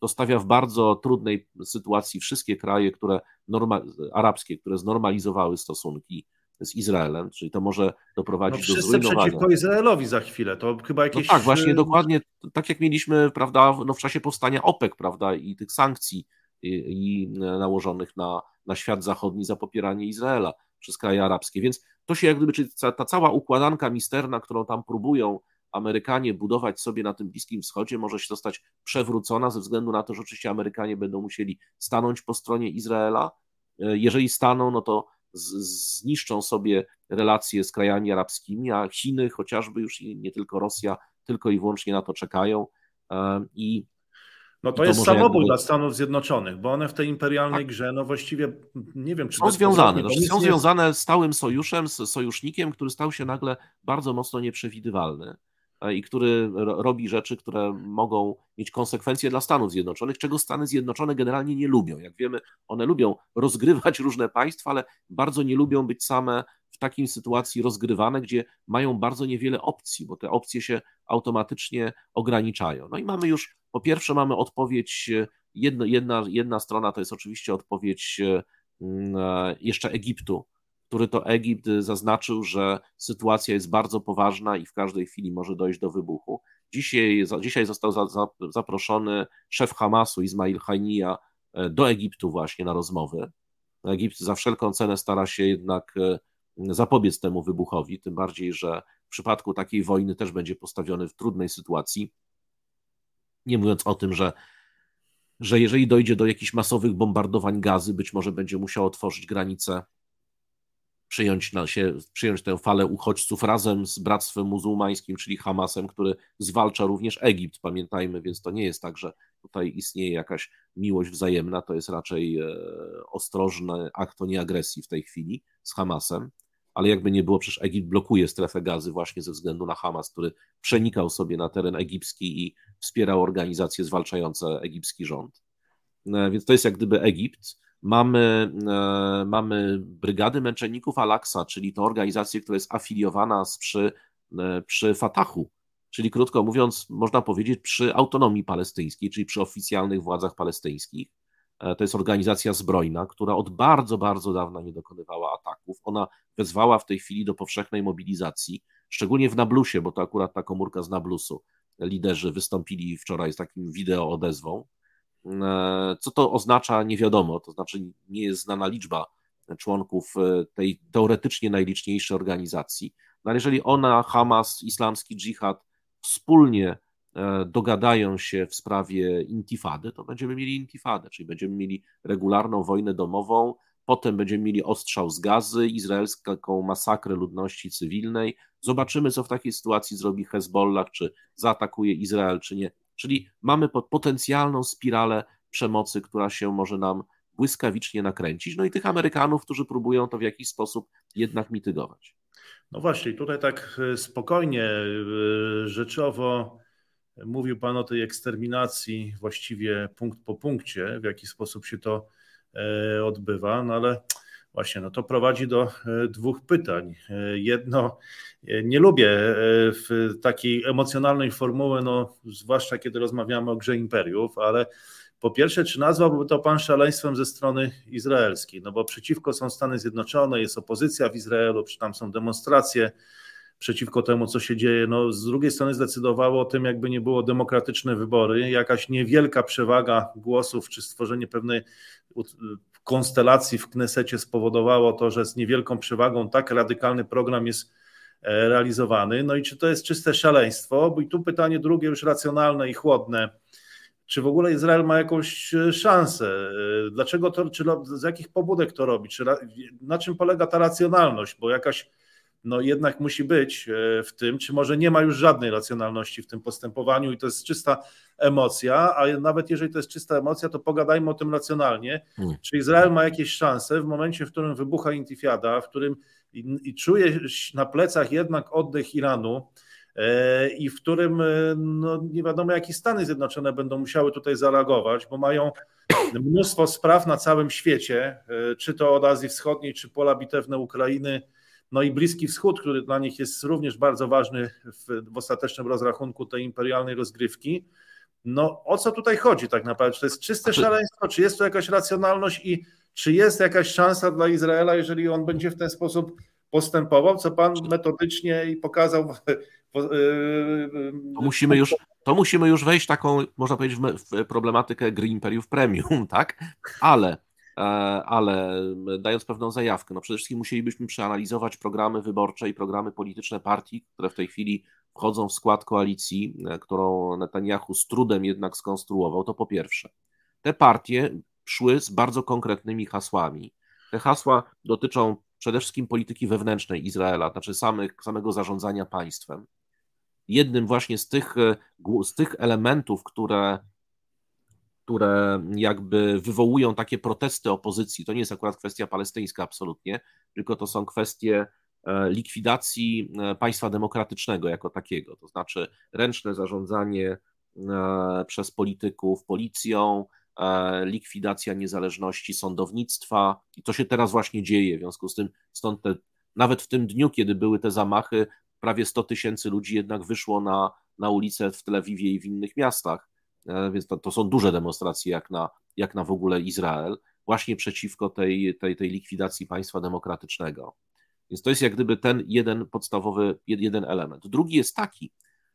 To stawia w bardzo trudnej sytuacji wszystkie kraje, które norma, arabskie, które znormalizowały stosunki z Izraelem, czyli to może doprowadzić no, do zrujnowania. przeciwko Izraelowi za chwilę, to chyba jakieś... No tak, właśnie, dokładnie, tak jak mieliśmy, prawda, no w czasie powstania OPEC, prawda, i tych sankcji i, i nałożonych na, na świat zachodni za popieranie Izraela przez kraje arabskie, więc to się jak gdyby, czyli ta cała układanka misterna, którą tam próbują Amerykanie budować sobie na tym Bliskim Wschodzie, może się zostać przewrócona ze względu na to, że oczywiście Amerykanie będą musieli stanąć po stronie Izraela. E, jeżeli staną, no to zniszczą sobie relacje z krajami arabskimi, a Chiny chociażby już nie tylko Rosja, tylko i wyłącznie na to czekają. I no to, to jest samobój dla Stanów Zjednoczonych, bo one w tej imperialnej tak. grze, no właściwie nie wiem, czy są związane. Znaczy, są związane z stałym sojuszem, z sojusznikiem, który stał się nagle bardzo mocno nieprzewidywalny i który robi rzeczy, które mogą mieć konsekwencje dla Stanów Zjednoczonych, czego Stany Zjednoczone generalnie nie lubią. Jak wiemy, one lubią rozgrywać różne państwa, ale bardzo nie lubią być same w takiej sytuacji rozgrywane, gdzie mają bardzo niewiele opcji, bo te opcje się automatycznie ograniczają. No i mamy już, po pierwsze, mamy odpowiedź, jedna, jedna, jedna strona to jest oczywiście odpowiedź e, jeszcze Egiptu, który to Egipt zaznaczył, że sytuacja jest bardzo poważna i w każdej chwili może dojść do wybuchu. Dzisiaj, dzisiaj został za, za, zaproszony szef Hamasu, Ismail Haniyeh, e, do Egiptu właśnie na rozmowy. Egipt za wszelką cenę stara się jednak e, zapobiec temu wybuchowi, tym bardziej, że w przypadku takiej wojny też będzie postawiony w trudnej sytuacji. Nie mówiąc o tym, że, że jeżeli dojdzie do jakichś masowych bombardowań gazy, być może będzie musiał otworzyć granice, przyjąć, na się, przyjąć tę falę uchodźców razem z Bractwem Muzułmańskim, czyli Hamasem, który zwalcza również Egipt, pamiętajmy, więc to nie jest tak, że tutaj istnieje jakaś miłość wzajemna, to jest raczej e, ostrożny akt o nieagresji w tej chwili z Hamasem ale jakby nie było, przecież Egipt blokuje strefę gazy właśnie ze względu na Hamas, który przenikał sobie na teren egipski i wspierał organizacje zwalczające egipski rząd. E, więc to jest jak gdyby Egipt. Mamy, e, mamy Brygady Męczenników Al-Aqsa, czyli to organizację, która jest afiliowana z przy, e, przy Fatahu, czyli krótko mówiąc, można powiedzieć przy autonomii palestyńskiej, czyli przy oficjalnych władzach palestyńskich. E, to jest organizacja zbrojna, która od bardzo, bardzo dawna nie dokonywała ataków. Ona wezwała w tej chwili do powszechnej mobilizacji, szczególnie w Nablusie, bo to akurat ta komórka z Nablusu. Liderzy wystąpili wczoraj z takim wideo odezwą. E, co to oznacza, nie wiadomo, to znaczy nie jest znana liczba członków e, tej teoretycznie najliczniejszej organizacji. No ale jeżeli ona, Hamas, islamski dżihad wspólnie E, dogadają się w sprawie intifady, to będziemy mieli intifadę, czyli będziemy mieli regularną wojnę domową, potem będziemy mieli ostrzał z gazy, izraelską masakrę ludności cywilnej. Zobaczymy, co w takiej sytuacji zrobi Hezbollah, czy zaatakuje Izrael, czy nie. Czyli mamy potencjalną spiralę przemocy, która się może nam błyskawicznie nakręcić. No i tych Amerykanów, którzy próbują to w jakiś sposób jednak mitygować. No właśnie, tutaj tak e, spokojnie, e, rzeczowo Mówił Pan o tej eksterminacji właściwie punkt po punkcie, w jaki sposób się to e, odbywa, no ale właśnie no to prowadzi do e, dwóch pytań. E, jedno, nie lubię w takiej emocjonalnej formuły, no, zwłaszcza kiedy rozmawiamy o grze imperiów, ale po pierwsze, czy nazwałby to pan szaleństwem ze strony izraelskiej? No bo przeciwko są Stany Zjednoczone, jest opozycja w Izraelu, czy tam są demonstracje przeciwko temu, co się dzieje. No, z drugiej strony zdecydowało o tym, jakby nie było demokratyczne wybory, jakaś niewielka przewaga głosów, czy stworzenie pewnej konstelacji w Knesecie spowodowało to, że z niewielką przewagą tak radykalny program jest e, realizowany. No i czy to jest czyste szaleństwo? Bo i tu pytanie drugie, już racjonalne i chłodne. Czy w ogóle Izrael ma jakąś e, szansę? E, dlaczego to, czy z jakich pobudek to robi? Czy, na czym polega ta racjonalność? Bo jakaś no jednak musi być e, w tym, czy może nie ma już żadnej racjonalności w tym postępowaniu i to jest czysta emocja, a nawet jeżeli to jest czysta emocja, to pogadajmy o tym racjonalnie. Hmm. Czy Izrael ma jakieś szanse w momencie, w którym wybucha intifada, w którym i, i czuje na plecach jednak oddech Iranu, e, i w którym e, no, nie wiadomo, jakie Stany Zjednoczone będą musiały tutaj zareagować, bo mają mnóstwo spraw na całym świecie, czy to od Azji Wschodniej, czy pola bitewne Ukrainy, no i Bliski Wschód, który dla nich jest również bardzo ważny w, w ostatecznym rozrachunku tej imperialnej rozgrywki. No o co tutaj chodzi tak naprawdę? Czy to jest czyste znaczy- szaleństwo, czy jest to jakaś racjonalność i czy jest jakaś szansa dla Izraela, jeżeli on będzie w ten sposób postępował, co pan metodycznie i pokazał. To musimy już, to musimy już wejść taką, można powiedzieć, w problematykę gry Imperiów Premium, tak? Ale E, ale dając pewną zajawkę, no przede wszystkim musielibyśmy przeanalizować programy wyborcze i programy polityczne partii, które w tej chwili wchodzą w skład koalicji, e, którą Netanyahu z trudem jednak skonstruował, to po pierwsze, te partie szły z bardzo konkretnymi hasłami. Te hasła dotyczą przede wszystkim polityki wewnętrznej Izraela, znaczy samych, samego zarządzania państwem. Jednym właśnie z tych, e, z tych elementów, które które jakby wywołują takie protesty opozycji. To nie jest akurat kwestia palestyńska absolutnie, tylko to są kwestie e, likwidacji e, państwa demokratycznego jako takiego, to znaczy ręczne zarządzanie e, przez polityków policją, likwidacja niezależności sądownictwa. I to się teraz właśnie dzieje, w związku z tym stąd te, nawet w tym dniu, kiedy były te zamachy, prawie 100 tysięcy ludzi jednak wyszło na, na ulice w Tel Awiwie i w innych miastach więc to, to są duże demonstracje jak na, jak na w ogóle Izrael, właśnie przeciwko tej, tej, tej likwidacji państwa demokratycznego. Więc to jest jak gdyby ten jeden podstawowy, jeden element. Drugi jest taki,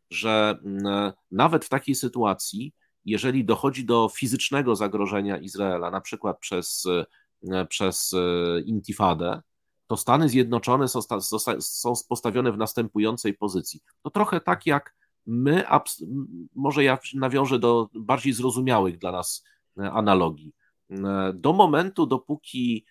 że mm, nawet w takiej sytuacji, jeżeli dochodzi do fizycznego zagrożenia Izraela, na przykład przez, e, przez e, intifadę, to Stany Zjednoczone są, są postawione w następującej pozycji. To trochę tak jak my, może ja nawiążę do bardziej zrozumiałych dla nas e, analogii. E, do momentu, dopóki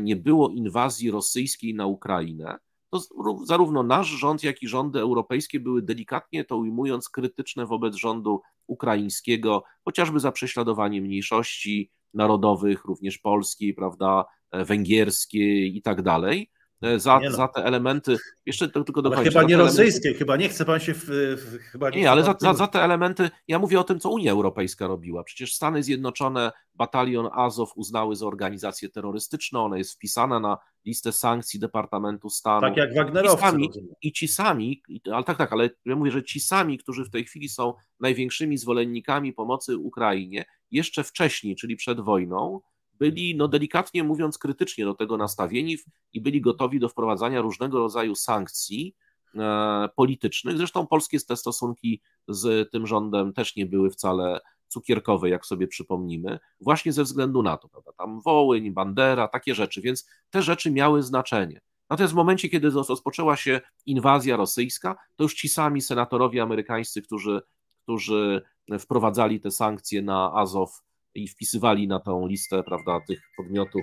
nie było inwazji rosyjskiej na Ukrainę, to zarówno nasz rząd, jak i rządy europejskie były delikatnie to ujmując krytyczne wobec rządu ukraińskiego, chociażby za prześladowanie mniejszości narodowych, również polskiej, prawda, e, węgierskiej i tak dalej. E, za, no. za te elementy. Jeszcze to, tylko dokończę. Chyba nie rosyjskie, elementy... chyba nie chce pan się. W, w, chyba nie, nie ale za, za, za, te elementy. Ja mówię o tym, co Unia Europejska robiła. Przecież Stany Zjednoczone batalion Azow uznały za organizację terrorystyczną. Ona jest wpisana na listę sankcji Departamentu Stanu. Tak jak Wagnerowcy. I, sami, I ci sami, ale tak, tak, ale ja mówię, że ci sami, którzy w tej chwili są największymi zwolennikami pomocy Ukrainie, jeszcze wcześniej, czyli przed wojną, byli, no delikatnie mówiąc, krytycznie do tego nastawieni i byli gotowi do wprowadzania różnego rodzaju sankcji e, politycznych. Zresztą polskie te stosunki z tym rządem też nie były wcale cukierkowe, jak sobie przypomnimy, właśnie ze względu na to, prawda? Tam Wołyń, Bandera, takie rzeczy, więc te rzeczy miały znaczenie. Natomiast w momencie, kiedy rozpoczęła się inwazja rosyjska, to już ci sami senatorowie amerykańscy, którzy, którzy wprowadzali te sankcje na Azow, i wpisywali na tą listę, prawda, tych podmiotów,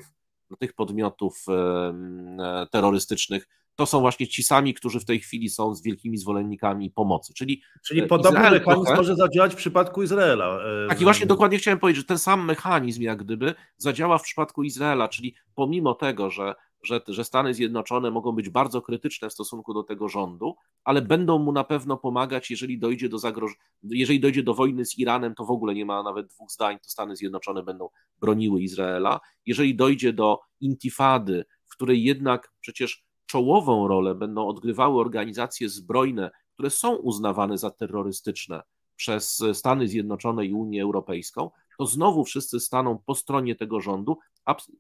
tych podmiotów e, terrorystycznych, to są właśnie ci sami, którzy w tej chwili są z wielkimi zwolennikami pomocy. Czyli, Czyli e, podobny Izrael mechanizm trochę, może zadziałać w przypadku Izraela. E, tak, i właśnie dokładnie chciałem powiedzieć, że ten sam mechanizm, jak gdyby, zadziała w przypadku Izraela, czyli pomimo tego, że że, że Stany Zjednoczone mogą być bardzo krytyczne w stosunku do tego rządu, ale będą mu na pewno pomagać, jeżeli dojdzie do zagroż... jeżeli dojdzie do wojny z Iranem, to w ogóle nie ma nawet dwóch zdań, to Stany Zjednoczone będą broniły Izraela. Jeżeli dojdzie do intifady, w której jednak przecież czołową rolę będą odgrywały organizacje zbrojne, które są uznawane za terrorystyczne przez Stany Zjednoczone i Unię Europejską, to znowu wszyscy staną po stronie tego rządu,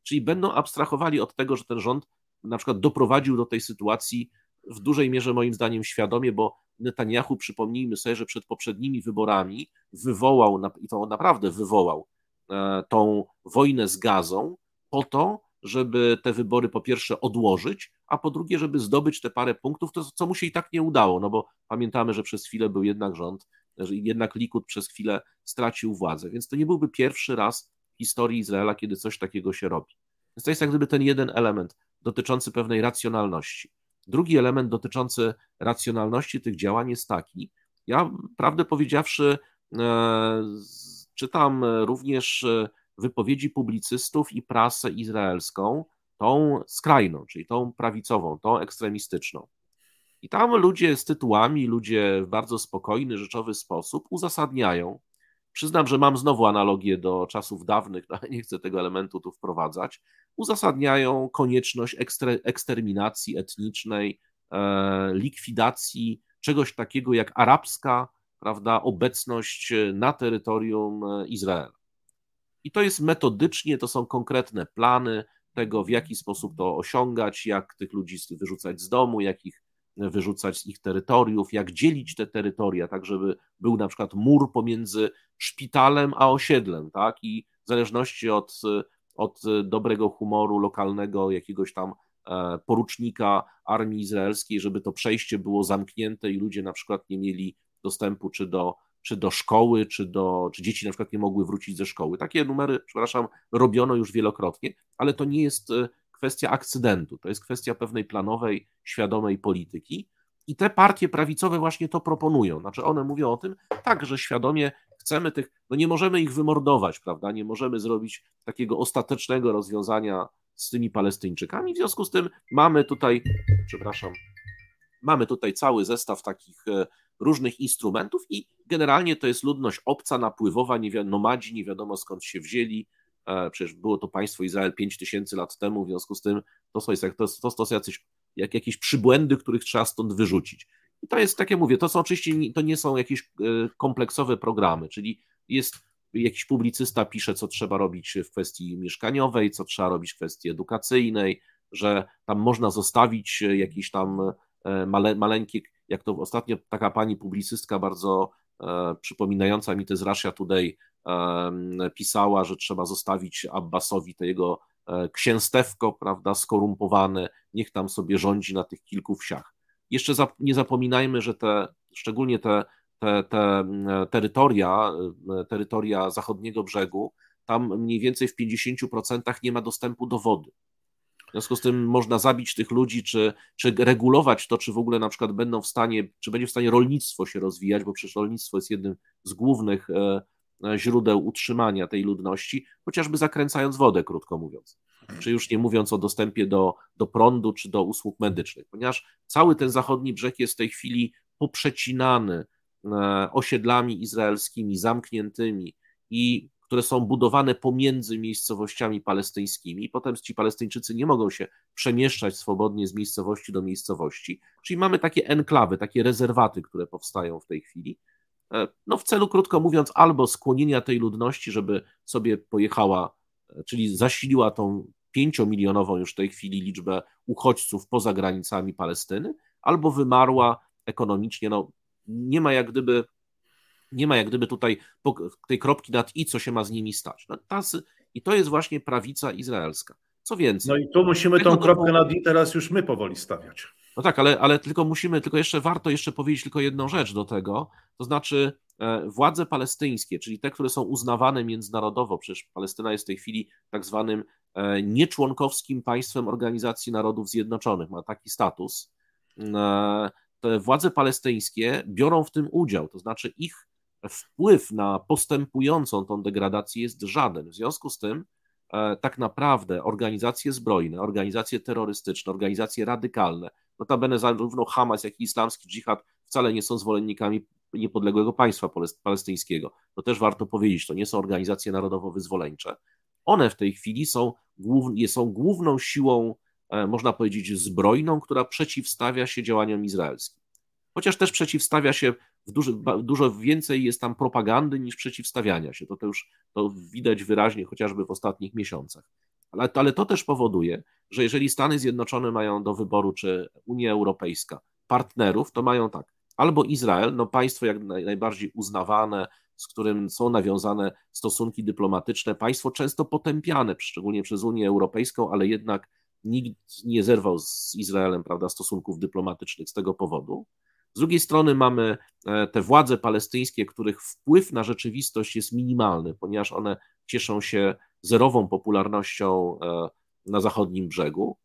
czyli będą abstrahowali od tego, że ten rząd na przykład doprowadził do tej sytuacji w dużej mierze moim zdaniem świadomie, bo Netanyahu, przypomnijmy sobie, że przed poprzednimi wyborami wywołał, i to naprawdę wywołał, e, tą wojnę z gazą po to, żeby te wybory po pierwsze odłożyć, a po drugie, żeby zdobyć te parę punktów, to co mu się i tak nie udało, no bo pamiętamy, że przez chwilę był jednak rząd, jednak Likud przez chwilę stracił władzę. Więc to nie byłby pierwszy raz w historii Izraela, kiedy coś takiego się robi. Więc to jest jak gdyby ten jeden element dotyczący pewnej racjonalności. Drugi element dotyczący racjonalności tych działań jest taki. Ja, prawdę powiedziawszy, e, czytam również wypowiedzi publicystów i prasę izraelską, tą skrajną, czyli tą prawicową, tą ekstremistyczną. I tam ludzie z tytułami, ludzie w bardzo spokojny, rzeczowy sposób uzasadniają. Przyznam, że mam znowu analogię do czasów dawnych, ale nie chcę tego elementu tu wprowadzać. Uzasadniają konieczność eksterminacji etnicznej, e, likwidacji czegoś takiego jak arabska prawda, obecność na terytorium e, Izraela. I to jest metodycznie, to są konkretne plany tego, w jaki sposób to osiągać, jak tych ludzi wyrzucać z domu, jak ich wyrzucać z ich terytoriów, jak dzielić te terytoria, tak żeby był na przykład mur pomiędzy szpitalem a osiedlem, tak? I w zależności od, od dobrego humoru lokalnego jakiegoś tam e, porucznika armii izraelskiej, żeby to przejście było zamknięte i ludzie na przykład nie mieli dostępu czy do, czy do szkoły, czy, do, czy dzieci na przykład nie mogły wrócić ze szkoły. Takie numery, przepraszam, robiono już wielokrotnie, ale to nie jest kwestia akcydentu, to jest kwestia pewnej planowej, świadomej polityki. I te partie prawicowe właśnie to proponują. Znaczy one mówią o tym, tak, że świadomie chcemy tych, no nie możemy ich wymordować, prawda? Nie możemy zrobić takiego ostatecznego rozwiązania z tymi Palestyńczykami. W związku z tym mamy tutaj, przepraszam, mamy tutaj cały zestaw takich e, różnych instrumentów i generalnie to jest ludność obca, napływowa, nie wi- nomadzi, nie wiadomo skąd się wzięli, przecież było to państwo Izrael 5 tysięcy lat temu, w związku z tym to są, to, to, to są jacyś, jak, jakieś przybłędy, których trzeba stąd wyrzucić. I to jest, tak jak mówię, to są oczywiście, to nie są jakieś e, kompleksowe programy, czyli jest jakiś publicysta pisze, co trzeba robić w kwestii mieszkaniowej, co trzeba robić w kwestii edukacyjnej, że tam można zostawić jakieś tam e, male, maleńkie, jak to ostatnio taka pani publicystka bardzo e, przypominająca mi te z Russia Today pisała, że trzeba zostawić Abbasowi to jego e, księstewko, prawda, skorumpowane, niech tam sobie rządzi na tych kilku wsiach. Jeszcze nie zapominajmy, że te, szczególnie te, te, te terytoria, terytoria zachodniego brzegu, tam mniej więcej w 50% nie ma dostępu do wody. W związku z tym można zabić tych ludzi, czy, czy regulować to, czy w ogóle na przykład będą w stanie, czy będzie w stanie rolnictwo się rozwijać, bo przecież rolnictwo jest jednym z głównych E, źródeł utrzymania tej ludności, chociażby zakręcając wodę, krótko mówiąc. Czy już nie mówiąc o dostępie do, do prądu czy do usług medycznych, ponieważ cały ten zachodni brzeg jest w tej chwili poprzecinany e, osiedlami izraelskimi, zamkniętymi i które są budowane pomiędzy miejscowościami palestyńskimi. Potem ci Palestyńczycy nie mogą się przemieszczać swobodnie z miejscowości do miejscowości. Czyli mamy takie enklawy, takie rezerwaty, które powstają w tej chwili. E, no w celu, krótko mówiąc, albo skłonienia tej ludności, żeby sobie pojechała, e, czyli zasiliła tą pięciomilionową już w tej chwili liczbę uchodźców poza granicami Palestyny, albo wymarła ekonomicznie. No, nie ma jak gdyby nie ma jak gdyby tutaj tej kropki nad i, co się ma z nimi stać. No, I to jest właśnie prawica izraelska. Co więcej. No i tu musimy tą kropkę nad i teraz już my powoli stawiać. No tak, ale, ale tylko musimy, tylko jeszcze warto jeszcze powiedzieć tylko jedną rzecz do tego, to znaczy e, władze palestyńskie, czyli te, które są uznawane międzynarodowo, przecież Palestyna jest w tej chwili tak zwanym e, nieczłonkowskim państwem Organizacji Narodów Zjednoczonych, ma taki status. E, te władze palestyńskie biorą w tym udział, to znaczy ich wpływ na postępującą tą degradację jest żaden. W związku z tym tak naprawdę organizacje zbrojne, organizacje terrorystyczne, organizacje radykalne, Notabene zarówno Hamas, jak i islamski dżihad wcale nie są zwolennikami niepodległego państwa palestyńskiego. To też warto powiedzieć, to nie są organizacje narodowo-wyzwoleńcze. One w tej chwili są, są główną siłą, e, można powiedzieć, zbrojną, która przeciwstawia się działaniom izraelskim. Chociaż też przeciwstawia się, duży, dużo więcej jest tam propagandy niż przeciwstawiania się. To, to już to widać wyraźnie chociażby w ostatnich miesiącach. Ale, ale to też powoduje, że jeżeli Stany Zjednoczone mają do wyboru, czy Unia Europejska, partnerów, to mają tak, albo Izrael, no państwo jak najbardziej uznawane, z którym są nawiązane stosunki dyplomatyczne, państwo często potępiane, szczególnie przez Unię Europejską, ale jednak nikt nie zerwał z Izraelem prawda, stosunków dyplomatycznych z tego powodu. Z drugiej strony mamy e, te władze palestyńskie, których wpływ na rzeczywistość jest minimalny, ponieważ one cieszą się zerową popularnością e, na zachodnim brzegu.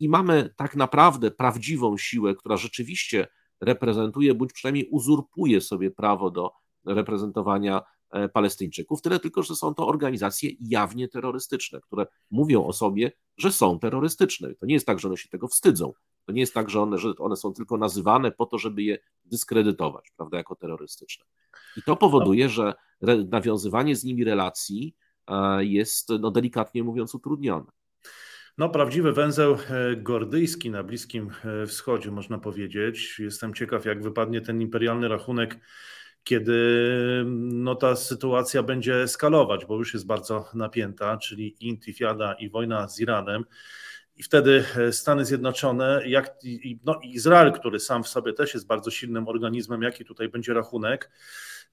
i mamy tak naprawdę prawdziwą siłę, która rzeczywiście reprezentuje, bądź przynajmniej uzurpuje sobie prawo do reprezentowania e, Palestyńczyków. Tyle tylko, że są to organizacje jawnie terrorystyczne, które mówią o sobie, że są terrorystyczne. To nie jest tak, że one się tego wstydzą. To nie jest tak, że one, że one są tylko nazywane po to, żeby je dyskredytować, prawda, jako terrorystyczne. I to powoduje, że nawiązywanie z nimi relacji jest, no delikatnie mówiąc, utrudnione. No, prawdziwy węzeł e, gordyjski na Bliskim e, Wschodzie, można powiedzieć. Jestem ciekaw, jak wypadnie ten imperialny rachunek, kiedy no, ta sytuacja będzie eskalować, bo już jest bardzo napięta, czyli intifada i wojna z Iranem. I wtedy e, Stany Zjednoczone, jak, no, Izrael, który sam w sobie też jest bardzo silnym organizmem, jaki tutaj będzie rachunek,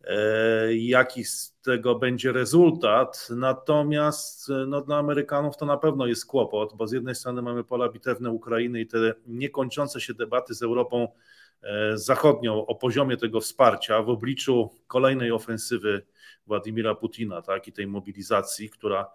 E, jaki z tego będzie rezultat. Natomiast no, dla Amerykanów to na pewno jest kłopot, bo z jednej strony mamy pola bitewne Ukrainy i te niekończące się debaty z Europą e, Zachodnią o poziomie tego wsparcia w obliczu kolejnej ofensywy Władimira Putina tak, i tej mobilizacji, która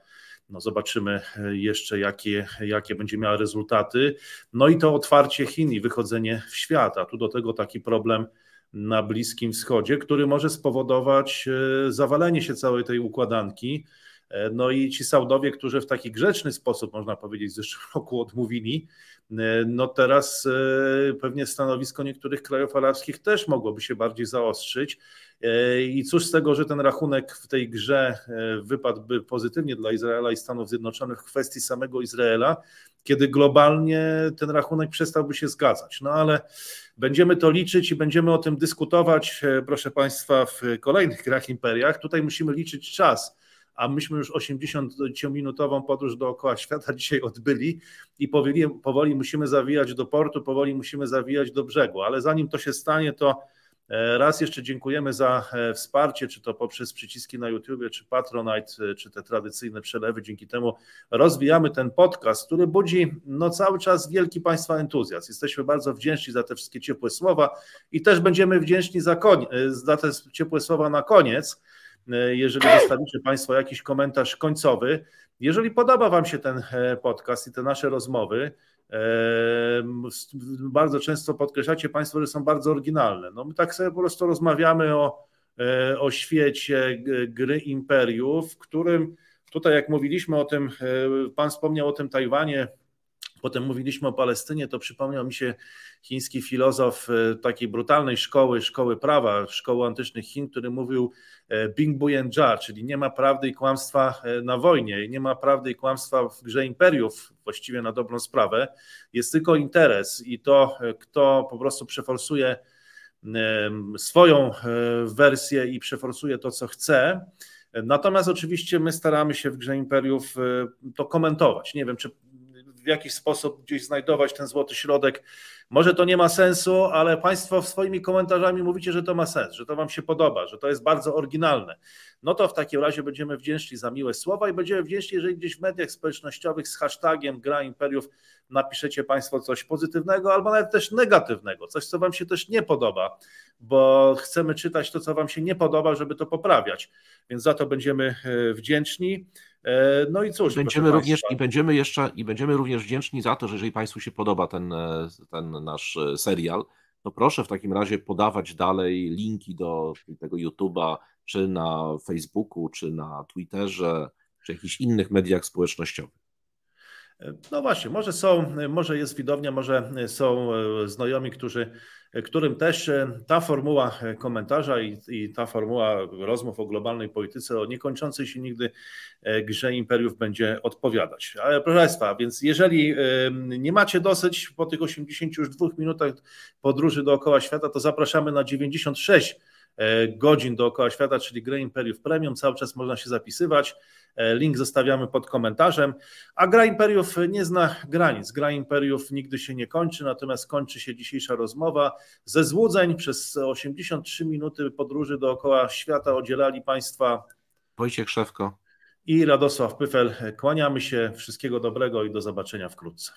no zobaczymy jeszcze, jakie, jakie będzie miała rezultaty. No i to otwarcie Chin i wychodzenie w świat, a tu do tego taki problem na Bliskim Wschodzie, który może spowodować e, zawalenie się całej tej układanki. E, no i ci Saudowie, którzy w taki grzeczny sposób, można powiedzieć, w zeszłym roku odmówili, e, no teraz pewnie stanowisko niektórych krajów arabskich też mogłoby się bardziej zaostrzyć. I cóż z tego, że ten rachunek w tej grze wypadłby pozytywnie dla Izraela i Stanów Zjednoczonych w kwestii samego Izraela, kiedy globalnie ten rachunek przestałby się zgadzać. No ale będziemy to liczyć i będziemy o tym dyskutować, e, proszę Państwa, w kolejnych grach imperiach. Tutaj musimy liczyć czas a myśmy już 80-minutową podróż dookoła świata dzisiaj odbyli i powoli, powoli musimy zawijać do portu, powoli musimy zawijać do brzegu, ale zanim to się stanie, to E, raz jeszcze dziękujemy za e, wsparcie, czy to poprzez przyciski na YouTube, czy Patronite, e, czy te tradycyjne przelewy. Dzięki temu rozwijamy ten podcast, który budzi no, cały czas wielki Państwa entuzjazm. Jesteśmy bardzo wdzięczni za te wszystkie ciepłe słowa i też będziemy wdzięczni za, koń, za te ciepłe słowa na koniec. Jeżeli zostawicie Państwo jakiś komentarz końcowy, jeżeli podoba Wam się ten podcast i te nasze rozmowy, bardzo często podkreślacie Państwo, że są bardzo oryginalne. No my tak sobie po prostu rozmawiamy o, e, o świecie gry imperiów, w którym tutaj jak mówiliśmy o tym, e, Pan wspomniał o tym Tajwanie, Potem mówiliśmy o Palestynie, to przypomniał mi się chiński filozof e, takiej brutalnej szkoły, szkoły prawa, szkoły antycznych Chin, który mówił e, Bing Buyenja, czyli nie ma prawdy i kłamstwa e, na wojnie, nie ma prawdy i kłamstwa w grze imperiów, właściwie na dobrą sprawę, jest tylko interes i to, kto po prostu przeforsuje swoją wersję i przeforsuje to, co chce. Natomiast oczywiście my staramy się w grze imperiów to komentować. Nie wiem, czy jakiś sposób gdzieś znajdować ten złoty środek. Może to nie ma sensu, ale Państwo swoimi komentarzami mówicie, że to ma sens, że to Wam się podoba, że to jest bardzo oryginalne. No to w takim razie będziemy wdzięczni za miłe słowa i będziemy wdzięczni, jeżeli gdzieś w mediach społecznościowych z hashtagiem Gra Imperiów napiszecie Państwo coś pozytywnego albo nawet też negatywnego, coś, co Wam się też nie podoba, bo chcemy czytać to, co Wam się nie podoba, żeby to poprawiać. Więc za to będziemy e, wdzięczni. E, no i cóż. Będziemy również, I będziemy jeszcze i będziemy również wdzięczni za to, że jeżeli Państwu się podoba ten, e, ten nasz e, serial, to proszę w takim razie podawać dalej linki do tego YouTube'a, czy na Facebooku, czy na Twitterze, czy jakichś innych mediach społecznościowych. No właśnie, może są, może jest widownia, może są znajomi, którzy którym też e, ta formuła e, komentarza i, i, ta formuła rozmów o globalnej polityce, o niekończącej się nigdy e, grze imperiów będzie odpowiadać. Ale proszę Państwa, więc jeżeli nie macie dosyć po tych 82 minutach podróży dookoła świata, to zapraszamy na 96 godzin dookoła świata, czyli grę Imperiów Premium. Cały czas można się zapisywać. E, link zostawiamy pod komentarzem. A Gra Imperiów nie zna granic. Gra Imperiów nigdy się nie kończy, natomiast kończy się dzisiejsza rozmowa. Ze złudzeń przez 83 minuty podróży dookoła świata oddzielali Państwa Wojciech Szewko i Radosław Pyfel. Kłaniamy się. Wszystkiego dobrego i do zobaczenia wkrótce.